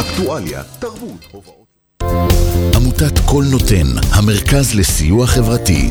אקטואליה, תרבות, הובאות. עמותת קול נותן, המרכז לסיוע חברתי.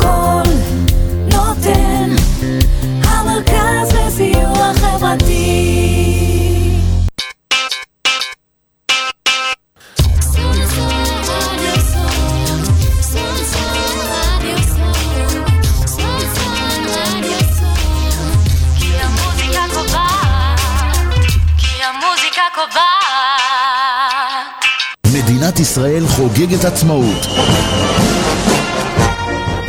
קול נותן, המרכז לסיוע חברתי. מדינת ישראל חוגגת עצמאות.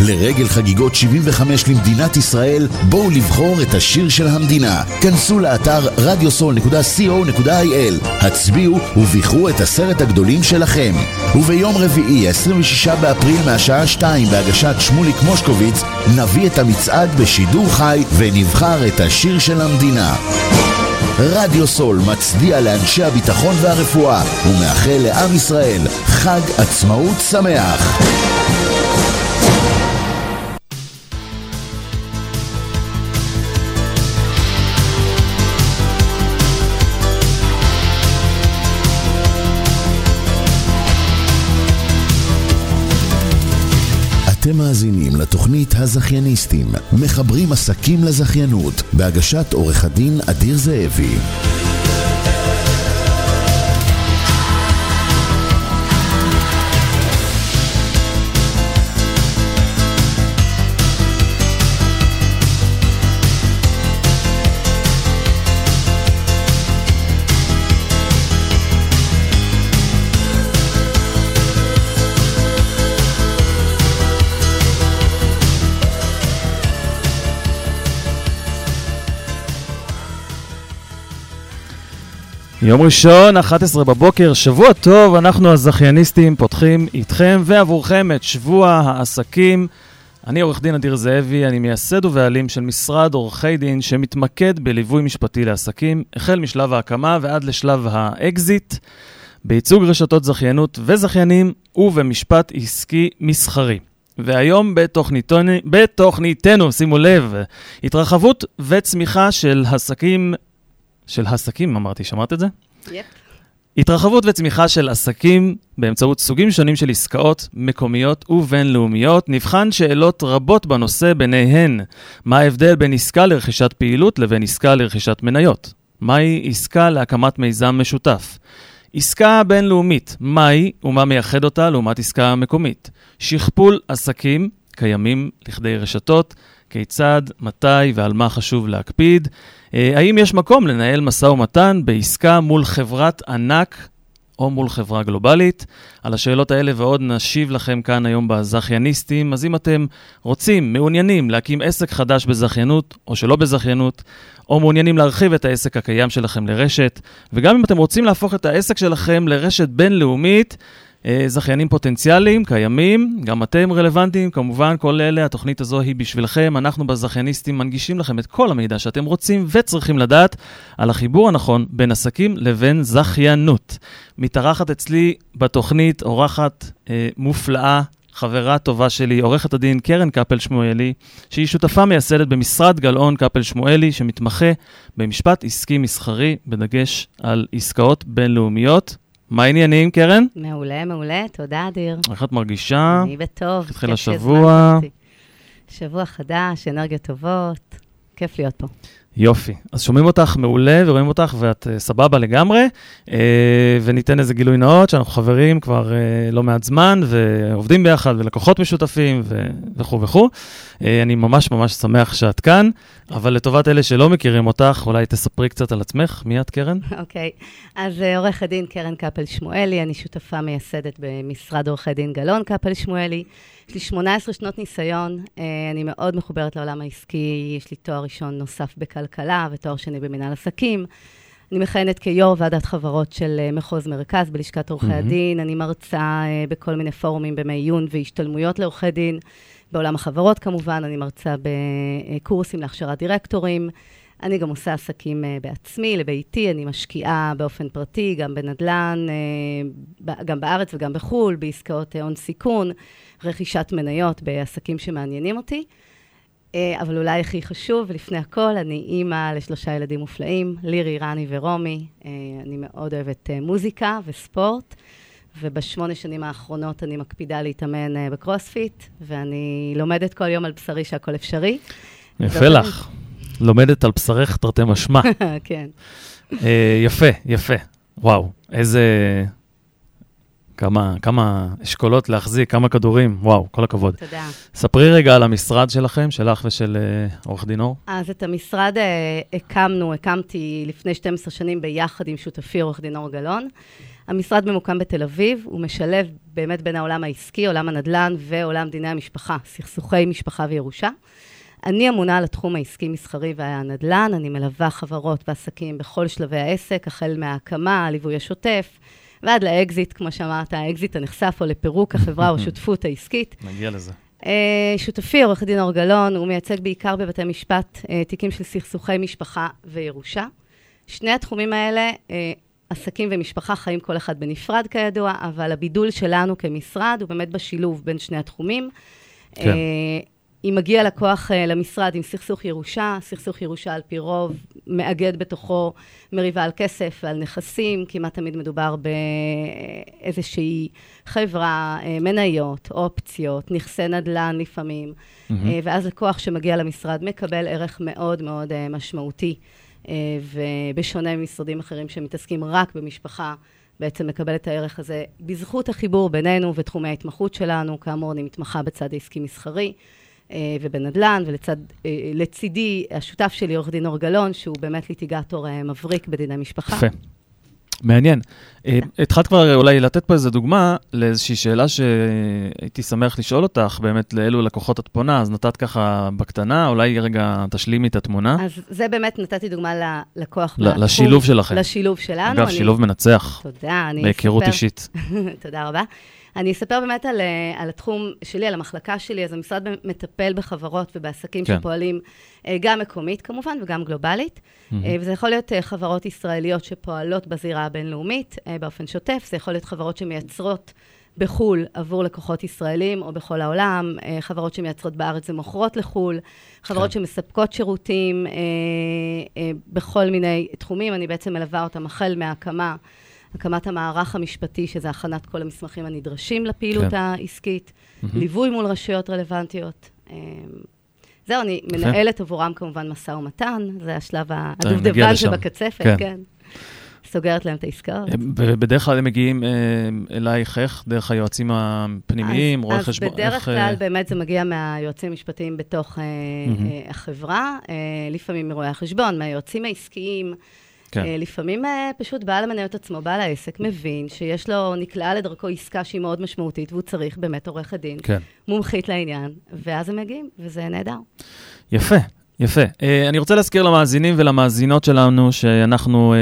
לרגל חגיגות 75 למדינת ישראל, בואו לבחור את השיר של המדינה. כנסו לאתר radiosol.co.il, הצביעו ובחרו את עשרת הגדולים שלכם. וביום רביעי, 26 באפריל מהשעה 2 בהגשת שמוליק מושקוביץ, נביא את המצעד בשידור חי ונבחר את השיר של המדינה. רדיו סול מצדיע לאנשי הביטחון והרפואה ומאחל לעם ישראל חג עצמאות שמח. לתוכנית הזכייניסטים, מחברים עסקים לזכיינות, בהגשת עורך הדין אדיר זאבי. יום ראשון, 11 בבוקר, שבוע טוב, אנחנו הזכייניסטים פותחים איתכם ועבורכם את שבוע העסקים. אני עורך דין אדיר זאבי, אני מייסד ובעלים של משרד עורכי דין שמתמקד בליווי משפטי לעסקים, החל משלב ההקמה ועד לשלב האקזיט, בייצוג רשתות זכיינות וזכיינים ובמשפט עסקי מסחרי. והיום בתוכניתנו, בתוכניתנו, שימו לב, התרחבות וצמיחה של עסקים של עסקים, אמרתי, שמעת את זה? יפ. התרחבות וצמיחה של עסקים באמצעות סוגים שונים של עסקאות מקומיות ובינלאומיות, נבחן שאלות רבות בנושא, ביניהן מה ההבדל בין עסקה לרכישת פעילות לבין עסקה לרכישת מניות? מהי עסקה להקמת מיזם משותף? עסקה בינלאומית, מהי ומה מייחד אותה לעומת עסקה מקומית? שכפול עסקים קיימים לכדי רשתות, כיצד, מתי ועל מה חשוב להקפיד? אה, האם יש מקום לנהל משא ומתן בעסקה מול חברת ענק או מול חברה גלובלית? על השאלות האלה ועוד נשיב לכם כאן היום בזכייניסטים. אז אם אתם רוצים, מעוניינים להקים עסק חדש בזכיינות או שלא בזכיינות, או מעוניינים להרחיב את העסק הקיים שלכם לרשת, וגם אם אתם רוצים להפוך את העסק שלכם לרשת בינלאומית, זכיינים פוטנציאליים, קיימים, גם אתם רלוונטיים, כמובן כל אלה, התוכנית הזו היא בשבילכם. אנחנו בזכייניסטים מנגישים לכם את כל המידע שאתם רוצים וצריכים לדעת על החיבור הנכון בין עסקים לבין זכיינות. מתארחת אצלי בתוכנית אורחת אה, מופלאה, חברה טובה שלי, עורכת הדין קרן קפל שמואלי, שהיא שותפה מייסדת במשרד גלאון קפל שמואלי, שמתמחה במשפט עסקי מסחרי, בדגש על עסקאות בינלאומיות. מה העניינים, קרן? מעולה, מעולה, תודה, אדיר. איך את מרגישה? אני בטוב. התחיל השבוע. שבוע חדש, אנרגיות טובות, כיף להיות פה. יופי. אז שומעים אותך מעולה ורואים אותך ואת uh, סבבה לגמרי. Uh, וניתן איזה גילוי נאות שאנחנו חברים כבר uh, לא מעט זמן ועובדים ביחד ולקוחות משותפים וכו' וכו'. אני ממש ממש שמח שאת כאן, אבל לטובת אלה שלא מכירים אותך, אולי תספרי קצת על עצמך. מי את, קרן? אוקיי, אז אה, עורכת דין קרן קפל שמואלי, אני שותפה מייסדת במשרד עורכי דין גלאון קפל שמואלי. יש לי 18 שנות ניסיון, אה, אני מאוד מחוברת לעולם העסקי, יש לי תואר ראשון נוסף בכלכלה ותואר שני במנהל עסקים. אני מכהנת כיו"ר ועדת חברות של אה, מחוז מרכז בלשכת עורכי מהמם. הדין. אני מרצה אה, בכל מיני פורומים בימי עיון והשתלמויות לעורכי דין. בעולם החברות כמובן, אני מרצה בקורסים להכשרת דירקטורים. אני גם עושה עסקים בעצמי, לביתי, אני משקיעה באופן פרטי, גם בנדל"ן, גם בארץ וגם בחו"ל, בעסקאות הון סיכון, רכישת מניות בעסקים שמעניינים אותי. אה, אבל אולי הכי חשוב, ולפני הכל, אני אימא לשלושה ילדים מופלאים, לירי, רני ורומי. אה, אני מאוד אוהבת אה, מוזיקה וספורט, ובשמונה שנים האחרונות אני מקפידה להתאמן בקרוספיט, ואני לומדת כל יום על בשרי שהכל אפשרי. יפה לך. לומדת על בשרך תרתי משמע. כן. יפה, יפה. וואו, איזה... כמה, כמה אשכולות להחזיק, כמה כדורים, וואו, כל הכבוד. תודה. ספרי רגע על המשרד שלכם, שלך ושל אה, עורך דין אור. אז את המשרד אה, הקמנו, הקמתי לפני 12 שנים ביחד עם שותפי עורך דין אור גלאון. המשרד ממוקם בתל אביב, הוא משלב באמת בין העולם העסקי, עולם הנדל"ן ועולם דיני המשפחה, סכסוכי משפחה וירושה. אני אמונה על התחום העסקי-מסחרי והנדל"ן, אני מלווה חברות ועסקים בכל שלבי העסק, החל מההקמה, הליווי השוטף, ועד לאקזיט, כמו שאמרת, האקזיט הנחשף, או לפירוק החברה או השותפות העסקית. נגיע לזה. אה, שותפי, עורך דין אור גלאון, הוא מייצג בעיקר בבתי משפט אה, תיקים של סכסוכי משפחה וירושה. שני התחומים האלה, אה, עסקים ומשפחה חיים כל אחד בנפרד כידוע, אבל הבידול שלנו כמשרד הוא באמת בשילוב בין שני התחומים. כן. אם מגיע לקוח אה, למשרד עם סכסוך ירושה, סכסוך ירושה על פי רוב מאגד בתוכו מריבה על כסף ועל נכסים, כמעט תמיד מדובר באיזושהי חברה, אה, מניות, אופציות, נכסי נדל"ן לפעמים. אה, ואז לקוח שמגיע למשרד מקבל ערך מאוד מאוד משמעותי, ובשונה ממשרדים אחרים שמתעסקים רק במשפחה, בעצם מקבל את הערך הזה בזכות החיבור בינינו ותחומי ההתמחות שלנו. כאמור, אני מתמחה בצד העסקי-מסחרי. אה, ובנדל"ן, ולצידי השותף שלי, עורך דין אור גלאון, שהוא באמת ליטיגטור אה, מבריק בדיני משפחה. יפה. מעניין. אה, התחלת כבר אולי לתת פה איזו דוגמה לאיזושהי שאלה שהייתי שמח לשאול אותך, באמת לאילו לקוחות את פונה, אז נתת ככה בקטנה, אולי רגע תשלימי את התמונה. אז זה באמת, נתתי דוגמה ללקוח. לשילוב שלכם. לשילוב שלנו. אגב, שילוב מנצח, תודה, אני בהיכרות אספר- אישית. תודה רבה. אני אספר באמת על, אה, על התחום שלי, על המחלקה שלי. אז המשרד מטפל בחברות ובעסקים כן. שפועלים אה, גם מקומית כמובן וגם גלובלית. אה, וזה יכול להיות חברות ישראליות שפועלות בזירה הבינלאומית באופן שוטף, זה יכול להיות חברות שמייצרות בחו"ל עבור לקוחות ישראלים או בכל העולם, אה, חברות שמייצרות בארץ ומוכרות לחו"ל, חברות כן. שמספקות שירותים אה, אה, בכל מיני תחומים. אני בעצם מלווה אותם החל מההקמה. הקמת המערך המשפטי, שזה הכנת כל המסמכים הנדרשים לפעילות כן. העסקית, ליווי מול רשויות רלוונטיות. אה, זהו, אני. מנהלת עבורם כמובן משא ומתן, זה השלב הדובדבן. שבקצפת, כן. כן. סוגרת להם את העסקאות. ובדרך כלל הם מגיעים אה, אלייך איך? דרך היועצים הפנימיים, רואי חשבון? אז בדרך איך, כלל אה, באמת זה מגיע מהיועצים המשפטיים בתוך אה. אה, החברה, אה, לפעמים מרואי החשבון, מהיועצים העסקיים. כן. אה, לפעמים אה, פשוט בעל המניות עצמו, בעל העסק, מבין שיש לו, נקלעה לדרכו עסקה שהיא מאוד משמעותית, והוא צריך באמת עורכת דין, כן. מומחית לעניין, ואז הם מגיעים, וזה נהדר. יפה, יפה. Uh, אני רוצה להזכיר למאזינים ולמאזינות שלנו שאנחנו uh,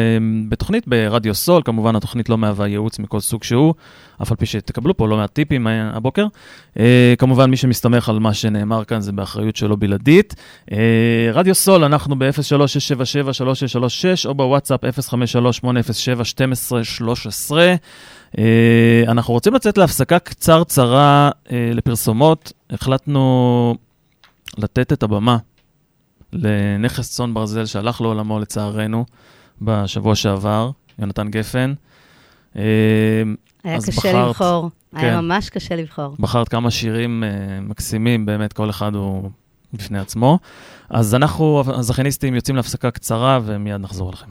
בתוכנית ברדיו סול, כמובן התוכנית לא מהווה ייעוץ מכל סוג שהוא, אף על פי שתקבלו פה לא מעט טיפים uh, הבוקר. כמובן, מי שמסתמך על מה שנאמר כאן זה באחריות שלו בלעדית. רדיו סול, אנחנו ב-03-677-3636 או בוואטסאפ 053-807-1213. Uh, אנחנו רוצים לצאת להפסקה קצרצרה לפרסומות. החלטנו לתת את הבמה לנכס צאן ברזל שהלך לעולמו לצערנו בשבוע שעבר, יונתן גפן. אה, היה קשה בחרת- לבחור, כן. היה ממש קשה לבחור. בחרת כמה שירים אה, מקסימים, באמת כל אחד הוא בפני עצמו. אז אנחנו, הזכייניסטים, יוצאים להפסקה קצרה ומיד נחזור אליכם.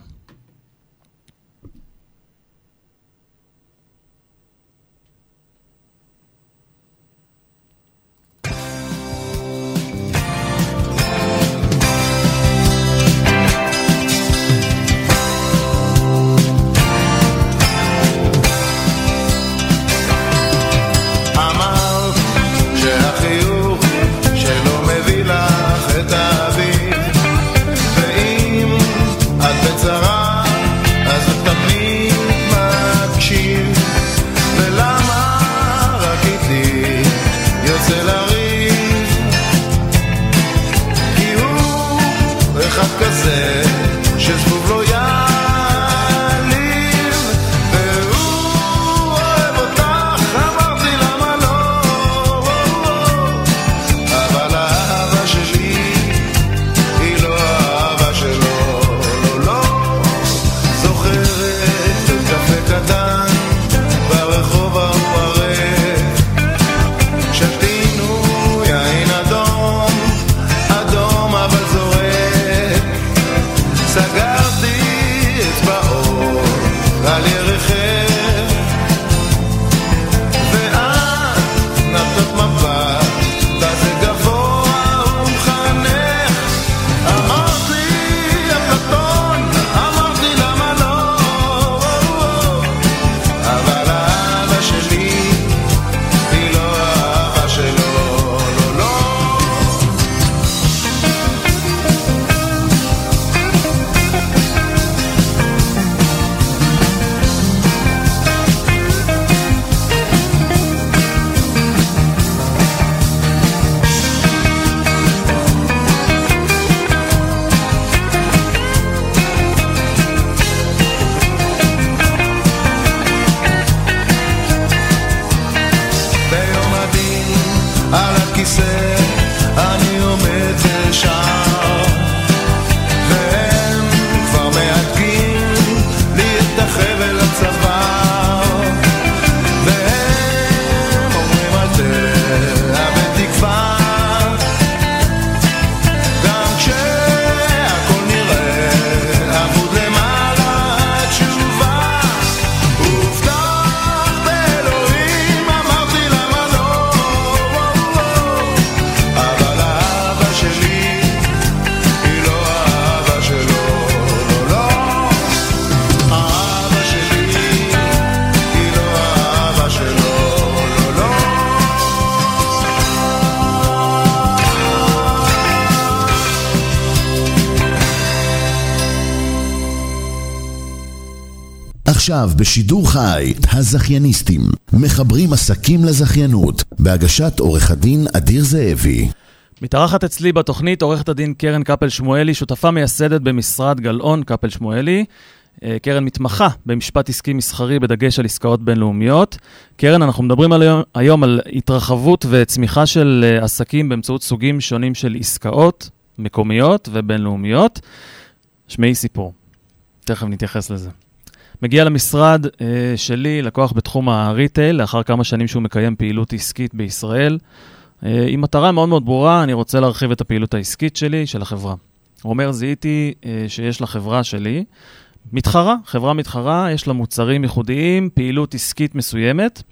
עכשיו בשידור חי, הזכייניסטים, מחברים עסקים לזכיינות, בהגשת עורך הדין אדיר זאבי. מתארחת אצלי בתוכנית עורכת הדין קרן קפל שמואלי, שותפה מייסדת במשרד גלאון קפל שמואלי. אה, קרן מתמחה במשפט עסקי מסחרי בדגש על עסקאות בינלאומיות. קרן, אנחנו מדברים על היום, היום על התרחבות וצמיחה של אה, עסקים באמצעות סוגים שונים של עסקאות מקומיות ובינלאומיות. שמעי סיפור, תכף נתייחס לזה. מגיע למשרד אה, שלי לקוח בתחום הריטייל, לאחר כמה שנים שהוא מקיים פעילות עסקית בישראל. אה, עם מטרה מאוד מאוד ברורה, אני רוצה להרחיב את הפעילות העסקית שלי, של החברה. הוא אומר, זיהיתי אה, שיש לחברה שלי מתחרה, חברה מתחרה, יש לה מוצרים ייחודיים, פעילות עסקית מסוימת,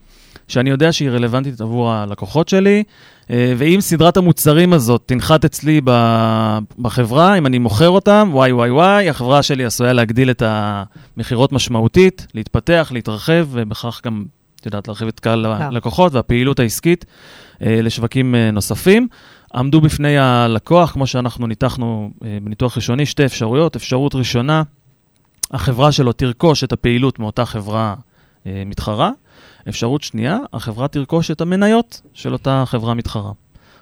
שאני יודע שהיא רלוונטית עבור הלקוחות שלי, אה, ואם סדרת המוצרים הזאת תנחת אצלי בחברה, אם אני מוכר אותם, וואי וואי וואי, החברה שלי עשויה להגדיל את המכירות משמעותית, להתפתח, להתרחב, ובכך גם, את יודעת, להרחיב את קהל הלקוחות והפעילות העסקית אה, לשווקים אה, נוספים. עמדו בפני הלקוח, כמו שאנחנו ניתחנו בניתוח ראשוני, שתי אפשרויות. אפשרות ראשונה, החברה שלו תרכוש את הפעילות מאותה חברה מתחרה. אפשרות שנייה, החברה תרכוש את המניות של אותה חברה מתחרה.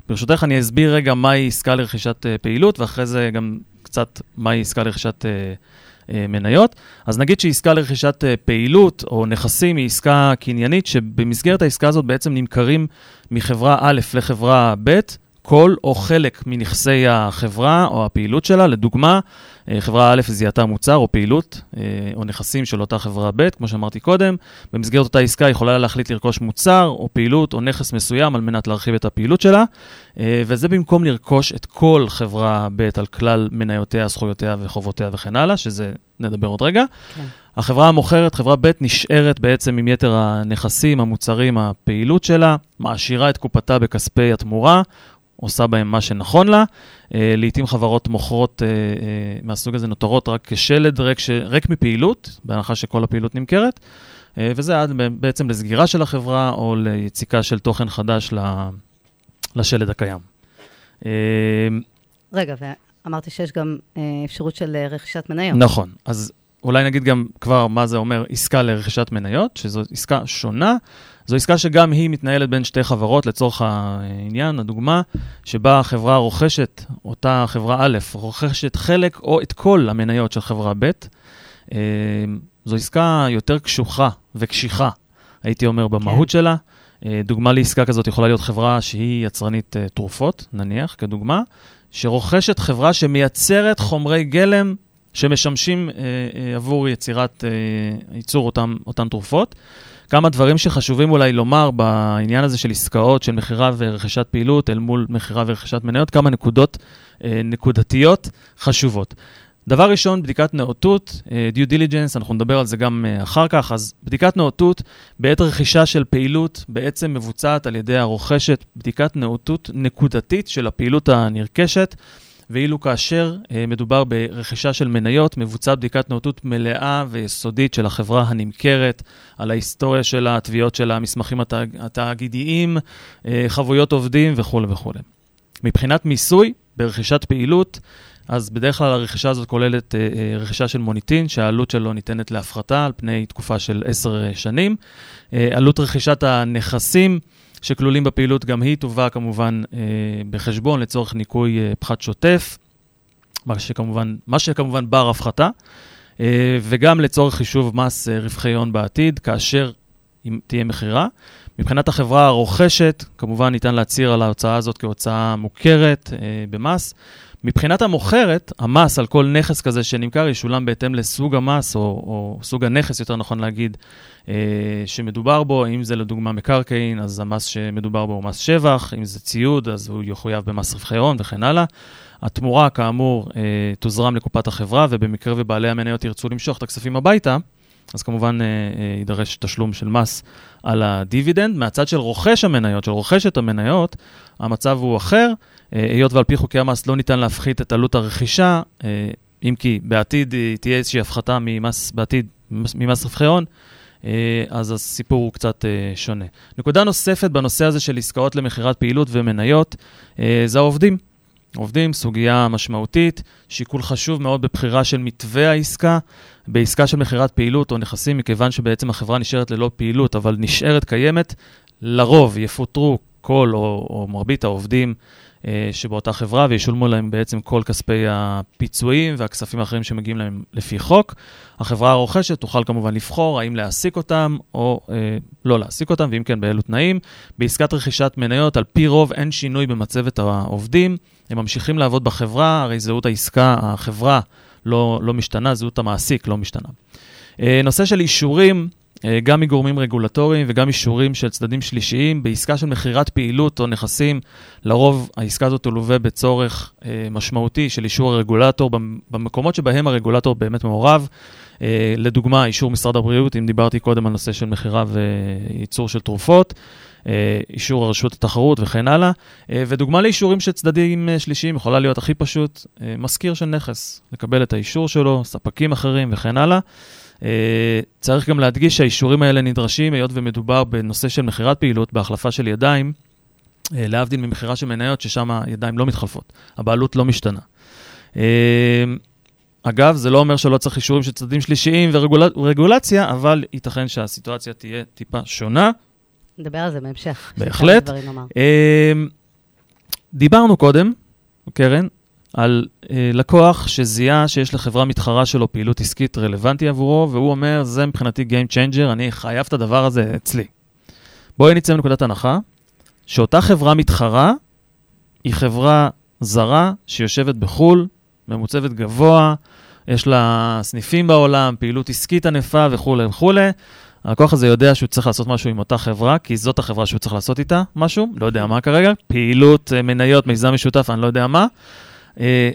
ברשותך, אני אסביר רגע מהי עסקה לרכישת אה, פעילות, ואחרי זה גם קצת מהי עסקה לרכישת אה, אה, מניות. אז נגיד שעסקה לרכישת פעילות או נכסים היא עסקה קניינית, שבמסגרת העסקה הזאת בעצם נמכרים מחברה א' לחברה ב', כל או חלק מנכסי החברה או הפעילות שלה. לדוגמה, אה, חברה א' זיהתה מוצר או פעילות אה, או נכסים של אותה חברה ב', כמו שאמרתי קודם. במסגרת אותה עסקה היא יכולה להחליט לרכוש מוצר או פעילות או נכס מסוים על מנת להרחיב את הפעילות שלה, אה, וזה במקום לרכוש את כל חברה ב' על כלל מניותיה, זכויותיה וחובותיה וכן הלאה, שזה נדבר עוד רגע. כן. החברה המוכרת, חברה ב', נשארת בעצם עם יתר הנכסים, המוצרים, הפעילות שלה, מעשירה את קופתה בכספי התמורה, עושה בהם מה שנכון לה. אה, לעתים חברות מוכרות אה, אה, מהסוג הזה נותרות רק כשלד ריק, ש... ריק מפעילות, בהנחה שכל הפעילות נמכרת, אה, וזה עד בעצם לסגירה של החברה או ליציקה של תוכן חדש. לשלד הקיים. אה, רגע, ואמרתי שיש גם אה, אפשרות של רכישת מניות. נכון, אז אולי נגיד גם כבר מה זה אומר עסקה לרכישת מניות, שזו עסקה שונה. זו עסקה שגם היא מתנהלת בין שתי חברות לצורך העניין, הדוגמה, שבה החברה רוכשת, אותה חברה א', רוכשת חלק או את כל המניות של חברה ב'. אה, זו עסקה יותר קשוחה וקשיחה, הייתי אומר, במהות שלה. אה, דוגמה לעסקה כזאת יכולה להיות חברה שהיא יצרנית אה, תרופות, נניח, כדוגמה, שרוכשת חברה שמייצרת חומרי גלם שמשמשים אה, אה, עבור יצירת, אה, ייצור אותם, אותן תרופות. כמה דברים שחשובים אולי לומר בעניין הזה של עסקאות, של מכירה ורכישת פעילות אל מול מכירה ורכישת מניות, כמה נקודות נקודתיות חשובות. דבר ראשון, בדיקת נאותות, due diligence, אנחנו נדבר על זה גם אחר כך, אז בדיקת נאותות בעת רכישה של פעילות בעצם מבוצעת על ידי הרוכשת, בדיקת נאותות נקודתית של הפעילות הנרכשת, ואילו כאשר אה, מדובר ברכישה של מניות, מבוצעת בדיקת נאותות מלאה ויסודית של החברה הנמכרת, על ההיסטוריה שלה, התביעות שלה, המסמכים התאג, התאגידיים, אה, חבויות עובדים וכולי וכולי. מבחינת מיסוי, ברכישת פעילות, אז בדרך כלל הרכישה הזאת כוללת אה, רכישה של מוניטין, שהעלות שלו ניתנת להפחתה על פני תקופה של עשר שנים. עלות רכישת הנכסים שכלולים בפעילות, גם היא תובא כמובן אה, בחשבון לצורך ניכוי אה, פחת שוטף, מה שכמובן, מה שכמובן בר הפחתה, אה, וגם לצורך חישוב מס אה, רווחי הון בעתיד, כאשר אם תהיה מכירה. מבחינת החברה הרוכשת, כמובן ניתן להצהיר על ההוצאה הזאת כהוצאה מוכרת אה, במס. מבחינת המוכרת, המס על כל נכס כזה שנמכר ישולם בהתאם לסוג המס, או, או סוג הנכס, יותר נכון להגיד, אה, שמדובר בו. אם זה לדוגמה מקרקעין, אז המס שמדובר בו הוא מס שבח, אם זה ציוד, אז הוא יחויב במס רווחי הון וכן הלאה. התמורה, כאמור, אה, תוזרם לקופת החברה, ובמקרה ובעלי המניות ירצו למשוך את הכספים הביתה, אז כמובן אה, אה, יידרש תשלום של מס על הדיבידנד. מהצד של רוכש המניות, של רוכשת המניות, המצב הוא אחר. אה, היות ועל פי חוקי המס לא ניתן להפחית את עלות הרכישה, אה, אם כי בעתיד אה, תהיה איזושהי הפחתה ממס, בעתיד, ממס- רווחי הון, אז הסיפור הוא קצת שונה. נקודה נוספת בנושא הזה של עסקאות למכירת פעילות ומניות, זה העובדים. עובדים, סוגיה משמעותית, שיקול חשוב מאוד בבחירה של מתווה העסקה, בעסקה של מכירת פעילות או נכסים, מכיוון שבעצם החברה נשארת ללא פעילות, אבל נשארת קיימת, לרוב יפוטרו כל או, או מרבית העובדים שבאותה חברה וישולמו להם בעצם כל כספי הפיצויים והכספים האחרים שמגיעים להם לפי חוק. החברה הרוכשת תוכל כמובן לבחור האם להעסיק אותם או אה, לא להעסיק אותם, ואם כן, באילו תנאים. בעסקת רכישת מניות, על פי רוב אין שינוי במצבת העובדים. הם ממשיכים לעבוד בחברה, הרי זהות העסקה, החברה לא, לא משתנה, זהות המעסיק לא משתנה. אה, נושא של אישורים, אה, גם מגורמים רגולטוריים וגם אישורים של צדדים שלישיים. בעסקה של מכירת פעילות או נכסים, לרוב העסקה הזאת תלווה בצורך אה, משמעותי של אישור הרגולטור במקומות שבהם הרגולטור באמת מעורב. אה, לדוגמה, אישור משרד הבריאות, אם דיברתי קודם על נושא של מכירה וייצור של תרופות. אישור הרשות התחרות וכן הלאה. ודוגמה לאישורים של צדדים שלישיים יכולה להיות הכי פשוט, מזכיר של נכס, לקבל את האישור שלו, ספקים אחרים וכן הלאה. אה, צריך גם להדגיש שהאישורים האלה נדרשים, היות ומדובר בנושא של מכירת פעילות, בהחלפה של ידיים, אה, להבדיל ממכירה של מניות, ששם הידיים לא מתחלפות, הבעלות לא משתנה. אה, אגב, זה לא אומר שלא צריך אישורים של צדדים שלישיים ורגולציה, אבל ייתכן שהסיטואציה תהיה טיפה שונה. נדבר על זה בהמשך. בהחלט. דיברנו קודם, קרן, על אה, לקוח שזיהה שיש לחברה מתחרה שלו פעילות עסקית רלוונטי עבורו, והוא אומר, זה מבחינתי Game Changer, אני חייב את הדבר הזה אצלי. בואי נצא מנקודת הנחה, שאותה חברה מתחרה היא חברה זרה שיושבת בחו"ל, ממוצבת גבוה, יש לה סניפים בעולם, פעילות עסקית ענפה וכולי וכולי. הלקוח הזה יודע שהוא צריך לעשות משהו עם אותה חברה, כי זאת החברה שהוא צריך לעשות איתה משהו, לא יודע מה כרגע, פעילות, אה, מניות, מיזם משותף, אני לא יודע מה. אה,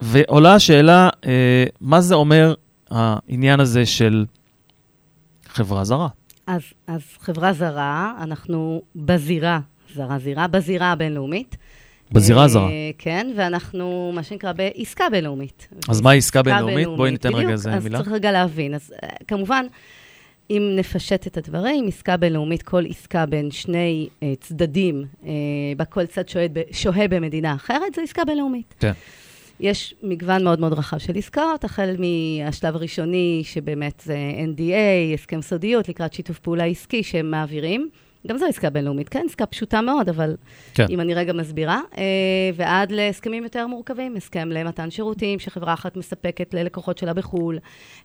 ועולה השאלה, אה, מה זה אומר העניין הזה של חברה זרה? אז, אז חברה זרה, אנחנו בזירה, זרה זירה, בזירה הבינלאומית. בזירה הזרה. כן, ואנחנו, מה שנקרא, בעסקה בינלאומית. אז מה עסקה בינלאומית? בואי ניתן רגע איזה מילה. בדיוק, אז צריך רגע להבין. אז כמובן, אם נפשט את הדברים, עסקה בינלאומית, כל עסקה בין שני uh, צדדים, uh, בה כל צד שוהה, שוהה במדינה אחרת, זו עסקה בינלאומית. כן. יש מגוון מאוד מאוד רחב של עסקאות, החל מהשלב הראשוני, שבאמת זה NDA, הסכם סודיות, לקראת שיתוף פעולה עסקי שהם מעבירים. גם זו עסקה בינלאומית, כן, עסקה פשוטה מאוד, אבל כן. אם אני רגע מסבירה, אה, ועד להסכמים יותר מורכבים, הסכם למתן שירותים שחברה אחת מספקת ללקוחות שלה בחו"ל,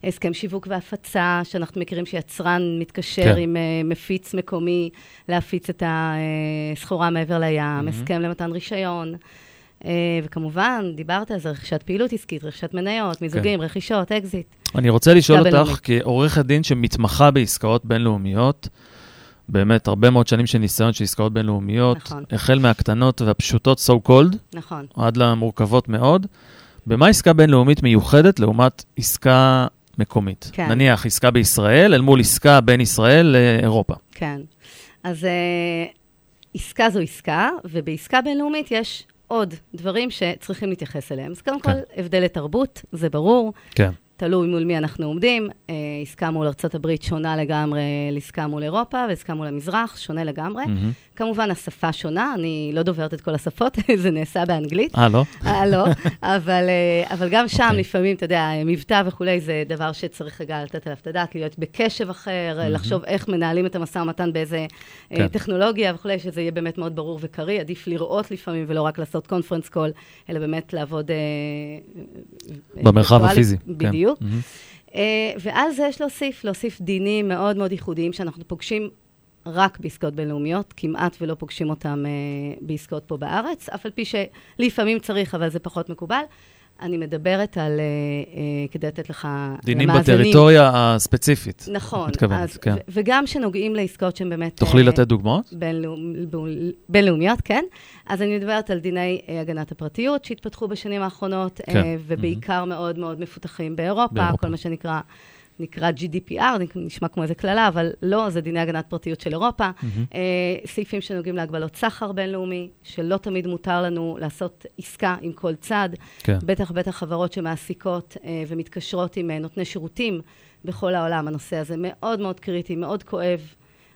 הסכם שיווק והפצה, שאנחנו מכירים שיצרן מתקשר כן. עם אה, מפיץ מקומי להפיץ את הסחורה מעבר לים, mm-hmm. הסכם למתן רישיון. Uh, וכמובן, דיברת על זה, רכישת פעילות עסקית, רכישת מניות, מיזוגים, כן. רכישות, אקזיט. אני רוצה לשאול אותך, כעורכת דין שמתמחה בעסקאות בינלאומיות, באמת הרבה מאוד שנים של ניסיון של עסקאות בינלאומיות, נכון. החל מהקטנות והפשוטות, so called, נכון. עד למורכבות מאוד. במה עסקה בינלאומית מיוחדת לעומת עסקה מקומית? כן. נניח עסקה בישראל אל מול עסקה בין ישראל לאירופה. כן. אז uh, עסקה זו עסקה, ובעסקה בינלאומית יש עוד דברים שצריכים להתייחס אליהם. אז קודם כן. כל, הבדלי תרבות, זה ברור. כן. תלוי מול מי אנחנו עומדים. אה, עסקה מול ארה"ב שונה לגמרי לעסקה מול אירופה, ועסקה מול המזרח שונה לגמרי. Mm-hmm. כמובן, השפה שונה, אני לא דוברת את כל השפות, זה נעשה באנגלית. אה, לא? אה, לא, אבל, אה, אבל גם שם okay. אוקיי. לפעמים, אתה יודע, מבטא וכולי, זה דבר שצריך רגע לתת עליו את הדעת, להיות בקשב אחר, mm-hmm. לחשוב איך מנהלים את המשא ומתן באיזה אה, כן. טכנולוגיה וכולי, שזה יהיה באמת מאוד ברור וקריא. עדיף לראות לפעמים ולא רק לעשות קונפרנס קול, אלא באמת לעבוד... במרחב הפיזי. כן. בדיוק. כן. Mm-hmm. ואז יש להוסיף, להוסיף דינים מאוד מאוד ייחודיים שאנחנו פוגשים רק בעסקאות בינלאומיות, כמעט ולא פוגשים אותם uh, בעסקאות פה בארץ, אף על פי שלפעמים צריך, אבל זה פחות מקובל. אני מדברת על, uh, uh, כדי לתת לך דינים למאזנים. בטריטוריה הספציפית. נכון. מתכוונת, אז, כן. וגם שנוגעים לעסקאות שהן באמת... תוכלי uh, לתת דוגמאות? בינלאומ... בינלאומיות, כן. אז אני מדברת על דיני uh, הגנת הפרטיות שהתפתחו בשנים האחרונות, כן. uh, ובעיקר mm-hmm. מאוד מאוד מפותחים באירופה, באירופה, כל מה שנקרא... נקרא GDPR, נשמע כמו איזה קללה, אבל לא, זה דיני הגנת פרטיות של אירופה. Mm-hmm. סעיפים שנוגעים להגבלות סחר בינלאומי, שלא תמיד מותר לנו לעשות עסקה עם כל צד. כן. בטח בטח חברות שמעסיקות אה, ומתקשרות עם אה, נותני שירותים בכל העולם. הנושא הזה מאוד מאוד קריטי, מאוד כואב.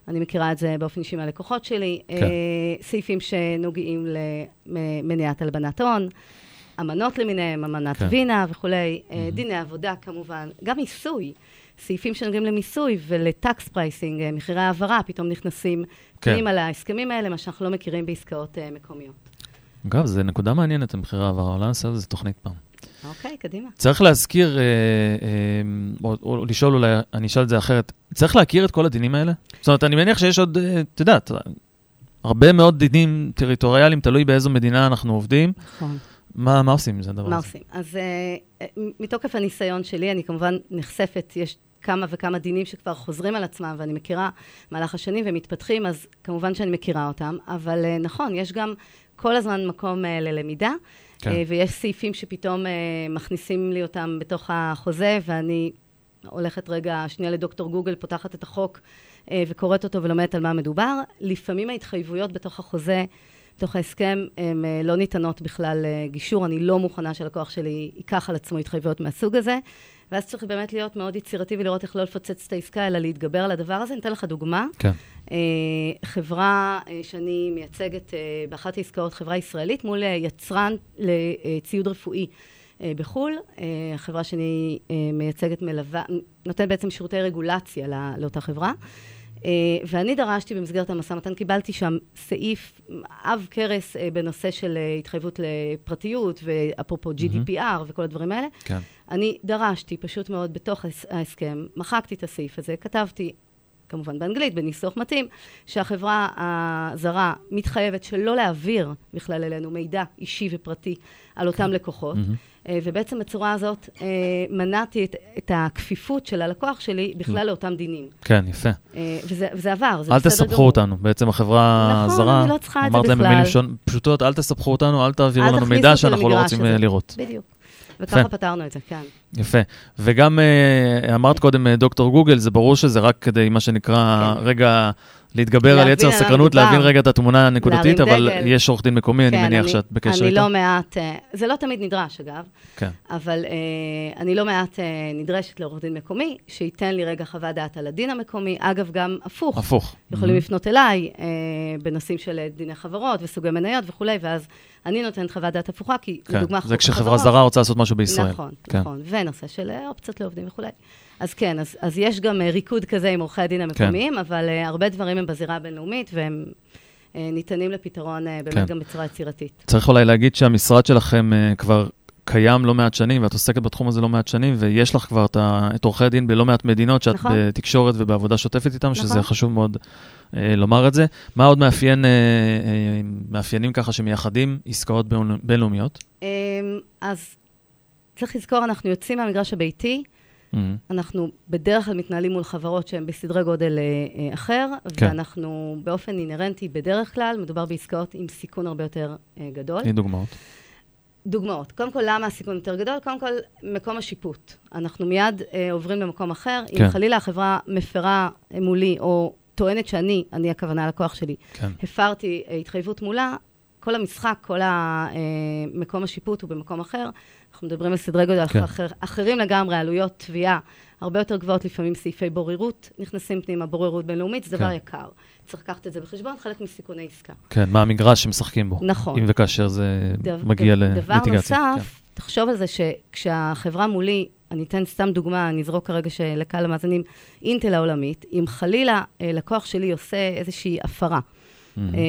אני מכירה את זה באופן אישי מהלקוחות שלי. כן. סעיפים שנוגעים למניעת הלבנת הון, אמנות למיניהם, אמנת כן. וינה וכולי, אה, דיני עבודה כמובן, גם מיסוי. סעיפים שנוגעים למיסוי ול transfer pricing, אה, מחירי העברה, פתאום נכנסים כן. פנימה להסכמים האלה, מה שאנחנו לא מכירים בעסקאות אה, מקומיות. אגב, זו נקודה מעניינת, המחירי העברה, אולי נעשה על זה תוכנית פעם. אוקיי, קדימה. צריך להזכיר, אה, אה, או, או לשאול אולי, אני אשאל את זה אחרת, צריך להכיר את כל הדינים האלה? זאת אומרת, אני מניח שיש עוד, את יודעת, הרבה מאוד דינים טריטוריאליים, תלוי באיזו מדינה אנחנו עובדים. נכון. מה, מה עושים עם זה הדבר מה הזה? עושים? אז אה, מתוקף הניסיון שלי, אני כמובן נחשפת, יש כמה וכמה דינים שכבר חוזרים על עצמם, ואני מכירה במהלך השנים ומתפתחים, אז כמובן שאני מכירה אותם, אבל אה, נכון, יש גם כל הזמן מקום אה, ללמידה, כן. אה, ויש סעיפים שפתאום אה, מכניסים לי אותם בתוך החוזה, ואני הולכת רגע שנייה לדוקטור גוגל, פותחת את החוק וקוראת אותו ולומדת על מה מדובר. לפעמים ההתחייבויות בתוך החוזה, בתוך ההסכם, הן אה, לא ניתנות בכלל אה, גישור. אני לא מוכנה שהלקוח שלי ייקח על עצמו התחייבויות מהסוג הזה. ואז צריך באמת להיות מאוד יצירתי ולראות איך לא לפוצץ את העסקה, אלא להתגבר על הדבר הזה. אני אתן לך דוגמה. כן. אה, חברה שאני מייצגת באחת העסקאות, חברה ישראלית, מול יצרן לציוד רפואי בחו"ל. החברה שאני מייצגת מלווה, נותנת בעצם שירותי רגולציה לא- לאותה חברה. אה, ואני דרשתי במסגרת המשא ומתן, קיבלתי שם סעיף עב כרס אה, בנושא של אה, התחייבות לפרטיות, ואפרופו GDPR וכל הדברים האלה. כן. אני דרשתי פשוט מאוד בתוך ההס- ההסכם, מחקתי את הסעיף הזה, כתבתי, כמובן באנגלית, בניסוח מתאים, שהחברה הזרה מתחייבת שלא להעביר בכלל אלינו מידע אישי ופרטי על אותם לקוחות, אה, ובעצם בצורה הזאת אה, מנעתי את, את הכפיפות של הלקוח שלי בכלל לאותם דינים. כן, יפה. אה, וזה, וזה עבר, זה אל בסדר תסבכו גמור. אותנו. בעצם החברה נכון, הזרה, אני לא צריכה את זה אמרת להם בכלל. במילים שון- פשוטות, אל תסבכו אותנו, אל תעבירו אל לנו מידע שאנחנו לא רוצים הזה. אה, לראות. בדיוק. וככה יפה. פתרנו את זה, כן. יפה. וגם אה, אמרת קודם אה, דוקטור גוגל, זה ברור שזה רק כדי, מה שנקרא, כן. רגע להתגבר על יצר הסקרנות. להבין רגע את התמונה הנקודתית, אבל דגל. יש עורך דין מקומי, אני כן, מניח שאת בקשר אני איתו. לא מעט, אה, זה לא תמיד נדרש אגב, כן. אבל אה, אני לא מעט אה, נדרשת לעורך דין מקומי, שייתן לי רגע חוות דעת על הדין המקומי. אגב, גם הפוך. הפוך. יכולים Mhm. לפנות אליי אה, בנושאים של דיני חברות וסוגי מניות וכולי, ואז אני נותנת חוות דעת הפוכה, כי כן. לדוגמה זה כשחברה זרה רוצה לעשות משהו בישראל. נכון, כן. נכון. ונושא של אה, אופציות לעובדים וכולי. אז כן, אז, אז יש גם אה, ריקוד כזה עם עורכי הדין המקומיים, כן. אבל אה, הרבה דברים הם בזירה הבינלאומית, והם אה, ניתנים לפתרון אה, באמת כן. גם בצורה יצירתית. צריך אולי להגיד שהמשרד שלכם אה, כבר קיים לא מעט שנים, ואת עוסקת בתחום הזה לא מעט שנים, ויש לך כבר את עורכי הדין בלא מעט מדינות, שאת נכון. בתקשורת ובעבודה שוטפת איתם, שזה נכון. חשוב מאוד אה, לומר את זה. מה עוד מאפיין, אה, אה, מאפיינים ככה שמייחדים עסקאות בינלאומיות? אמ, אז צריך לזכור, אנחנו יוצאים מהמגרש הביתי, Mhm. אנחנו בדרך כלל מתנהלים מול חברות שהן בסדרי גודל אה, אה, אחר, כן. ואנחנו באופן אינהרנטי, בדרך כלל, מדובר בעסקאות עם סיכון הרבה יותר אה, גדול. תני דוגמאות. דוגמאות. קודם כל, למה הסיכון יותר גדול? קודם כל, מקום השיפוט. אנחנו מיד אה, עוברים למקום אחר. כן. אם חלילה החברה מפרה מולי, או טוענת שאני, אני הכוונה הלקוח שלי, כן. הפרתי התחייבות מולה, כל המשחק, כל ה, אה, מקום השיפוט הוא במקום אחר. אנחנו מדברים על סדרי גודל כן. אחר, אחרים לגמרי, עלויות תביעה הרבה יותר גבוהות, לפעמים סעיפי בוררות נכנסים פנימה, בוררות בינלאומית, זה דבר כן. יקר. צריך לקחת את זה בחשבון, חלק מסיכוני עסקה. כן, מה המגרש שמשחקים בו. נכון. אם וכאשר זה דו- מגיע דו- דבר לליטיגציה. כן. נוסף, תחשוב על זה שכשהחברה מולי, אני אתן סתם דוגמה, אני אזרוק כרגע לקהל המאזינים, אינטל העולמית, אם חלילה אה, לקוח שלי עושה איזושהי הפרה Mhm. אה,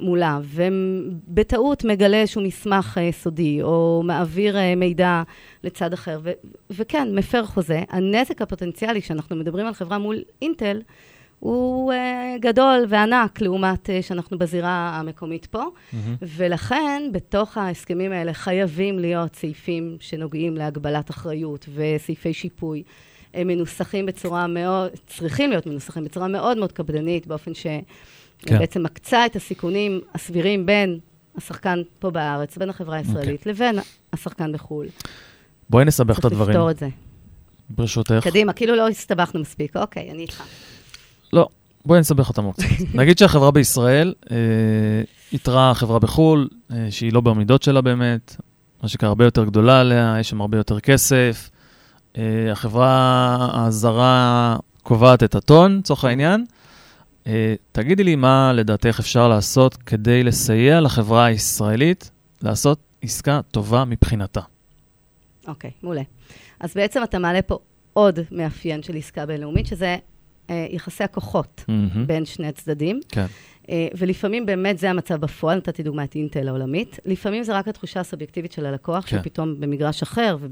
מולה, ובטעות מגלה איזשהו מסמך אה, סודי, או מעביר אה, מידע לצד אחר, ו- וכן, מפר חוזה, הנזק הפוטנציאלי שאנחנו מדברים על חברה מול אינטל, הוא uh, גדול וענק לעומת uh, שאנחנו בזירה המקומית פה, Mhm. ולכן בתוך ההסכמים האלה חייבים להיות סעיפים שנוגעים להגבלת אחריות וסעיפי שיפוי. הם מנוסחים בצורה מאוד, צריכים להיות מנוסחים בצורה מאוד מאוד קפדנית, באופן כן. שבעצם מקצה את הסיכונים הסבירים בין השחקן פה בארץ, בין החברה הישראלית, okay. לבין השחקן בחו"ל. בואי נסבך את צריך הדברים, לפתור את זה. ברשותך. קדימה, כאילו לא הסתבכנו מספיק. אוקיי, אני איתך. לא, בואי נסבך אותם עוד קצת. נגיד שהחברה בישראל אה, איתרה חברה בחו"ל, אה, שהיא לא במידות שלה באמת, מה שנקרא הרבה יותר גדולה עליה, יש שם הרבה יותר כסף. אה, החברה הזרה קובעת את הטון, לצורך העניין. אה, תגידי לי מה לדעתך אפשר לעשות כדי לסייע לחברה הישראלית לעשות עסקה טובה מבחינתה. אוקיי, מעולה. אז בעצם אתה מעלה פה עוד מאפיין של עסקה בינלאומית, שזה אה, יחסי הכוחות מהמם. בין שני הצדדים. כן, אה, ולפעמים באמת זה המצב בפועל, נתתי דוגמא את אינטל העולמית. לפעמים זה רק התחושה הסובייקטיבית של הלקוח, כן. שפתאום במגרש אחר, ו...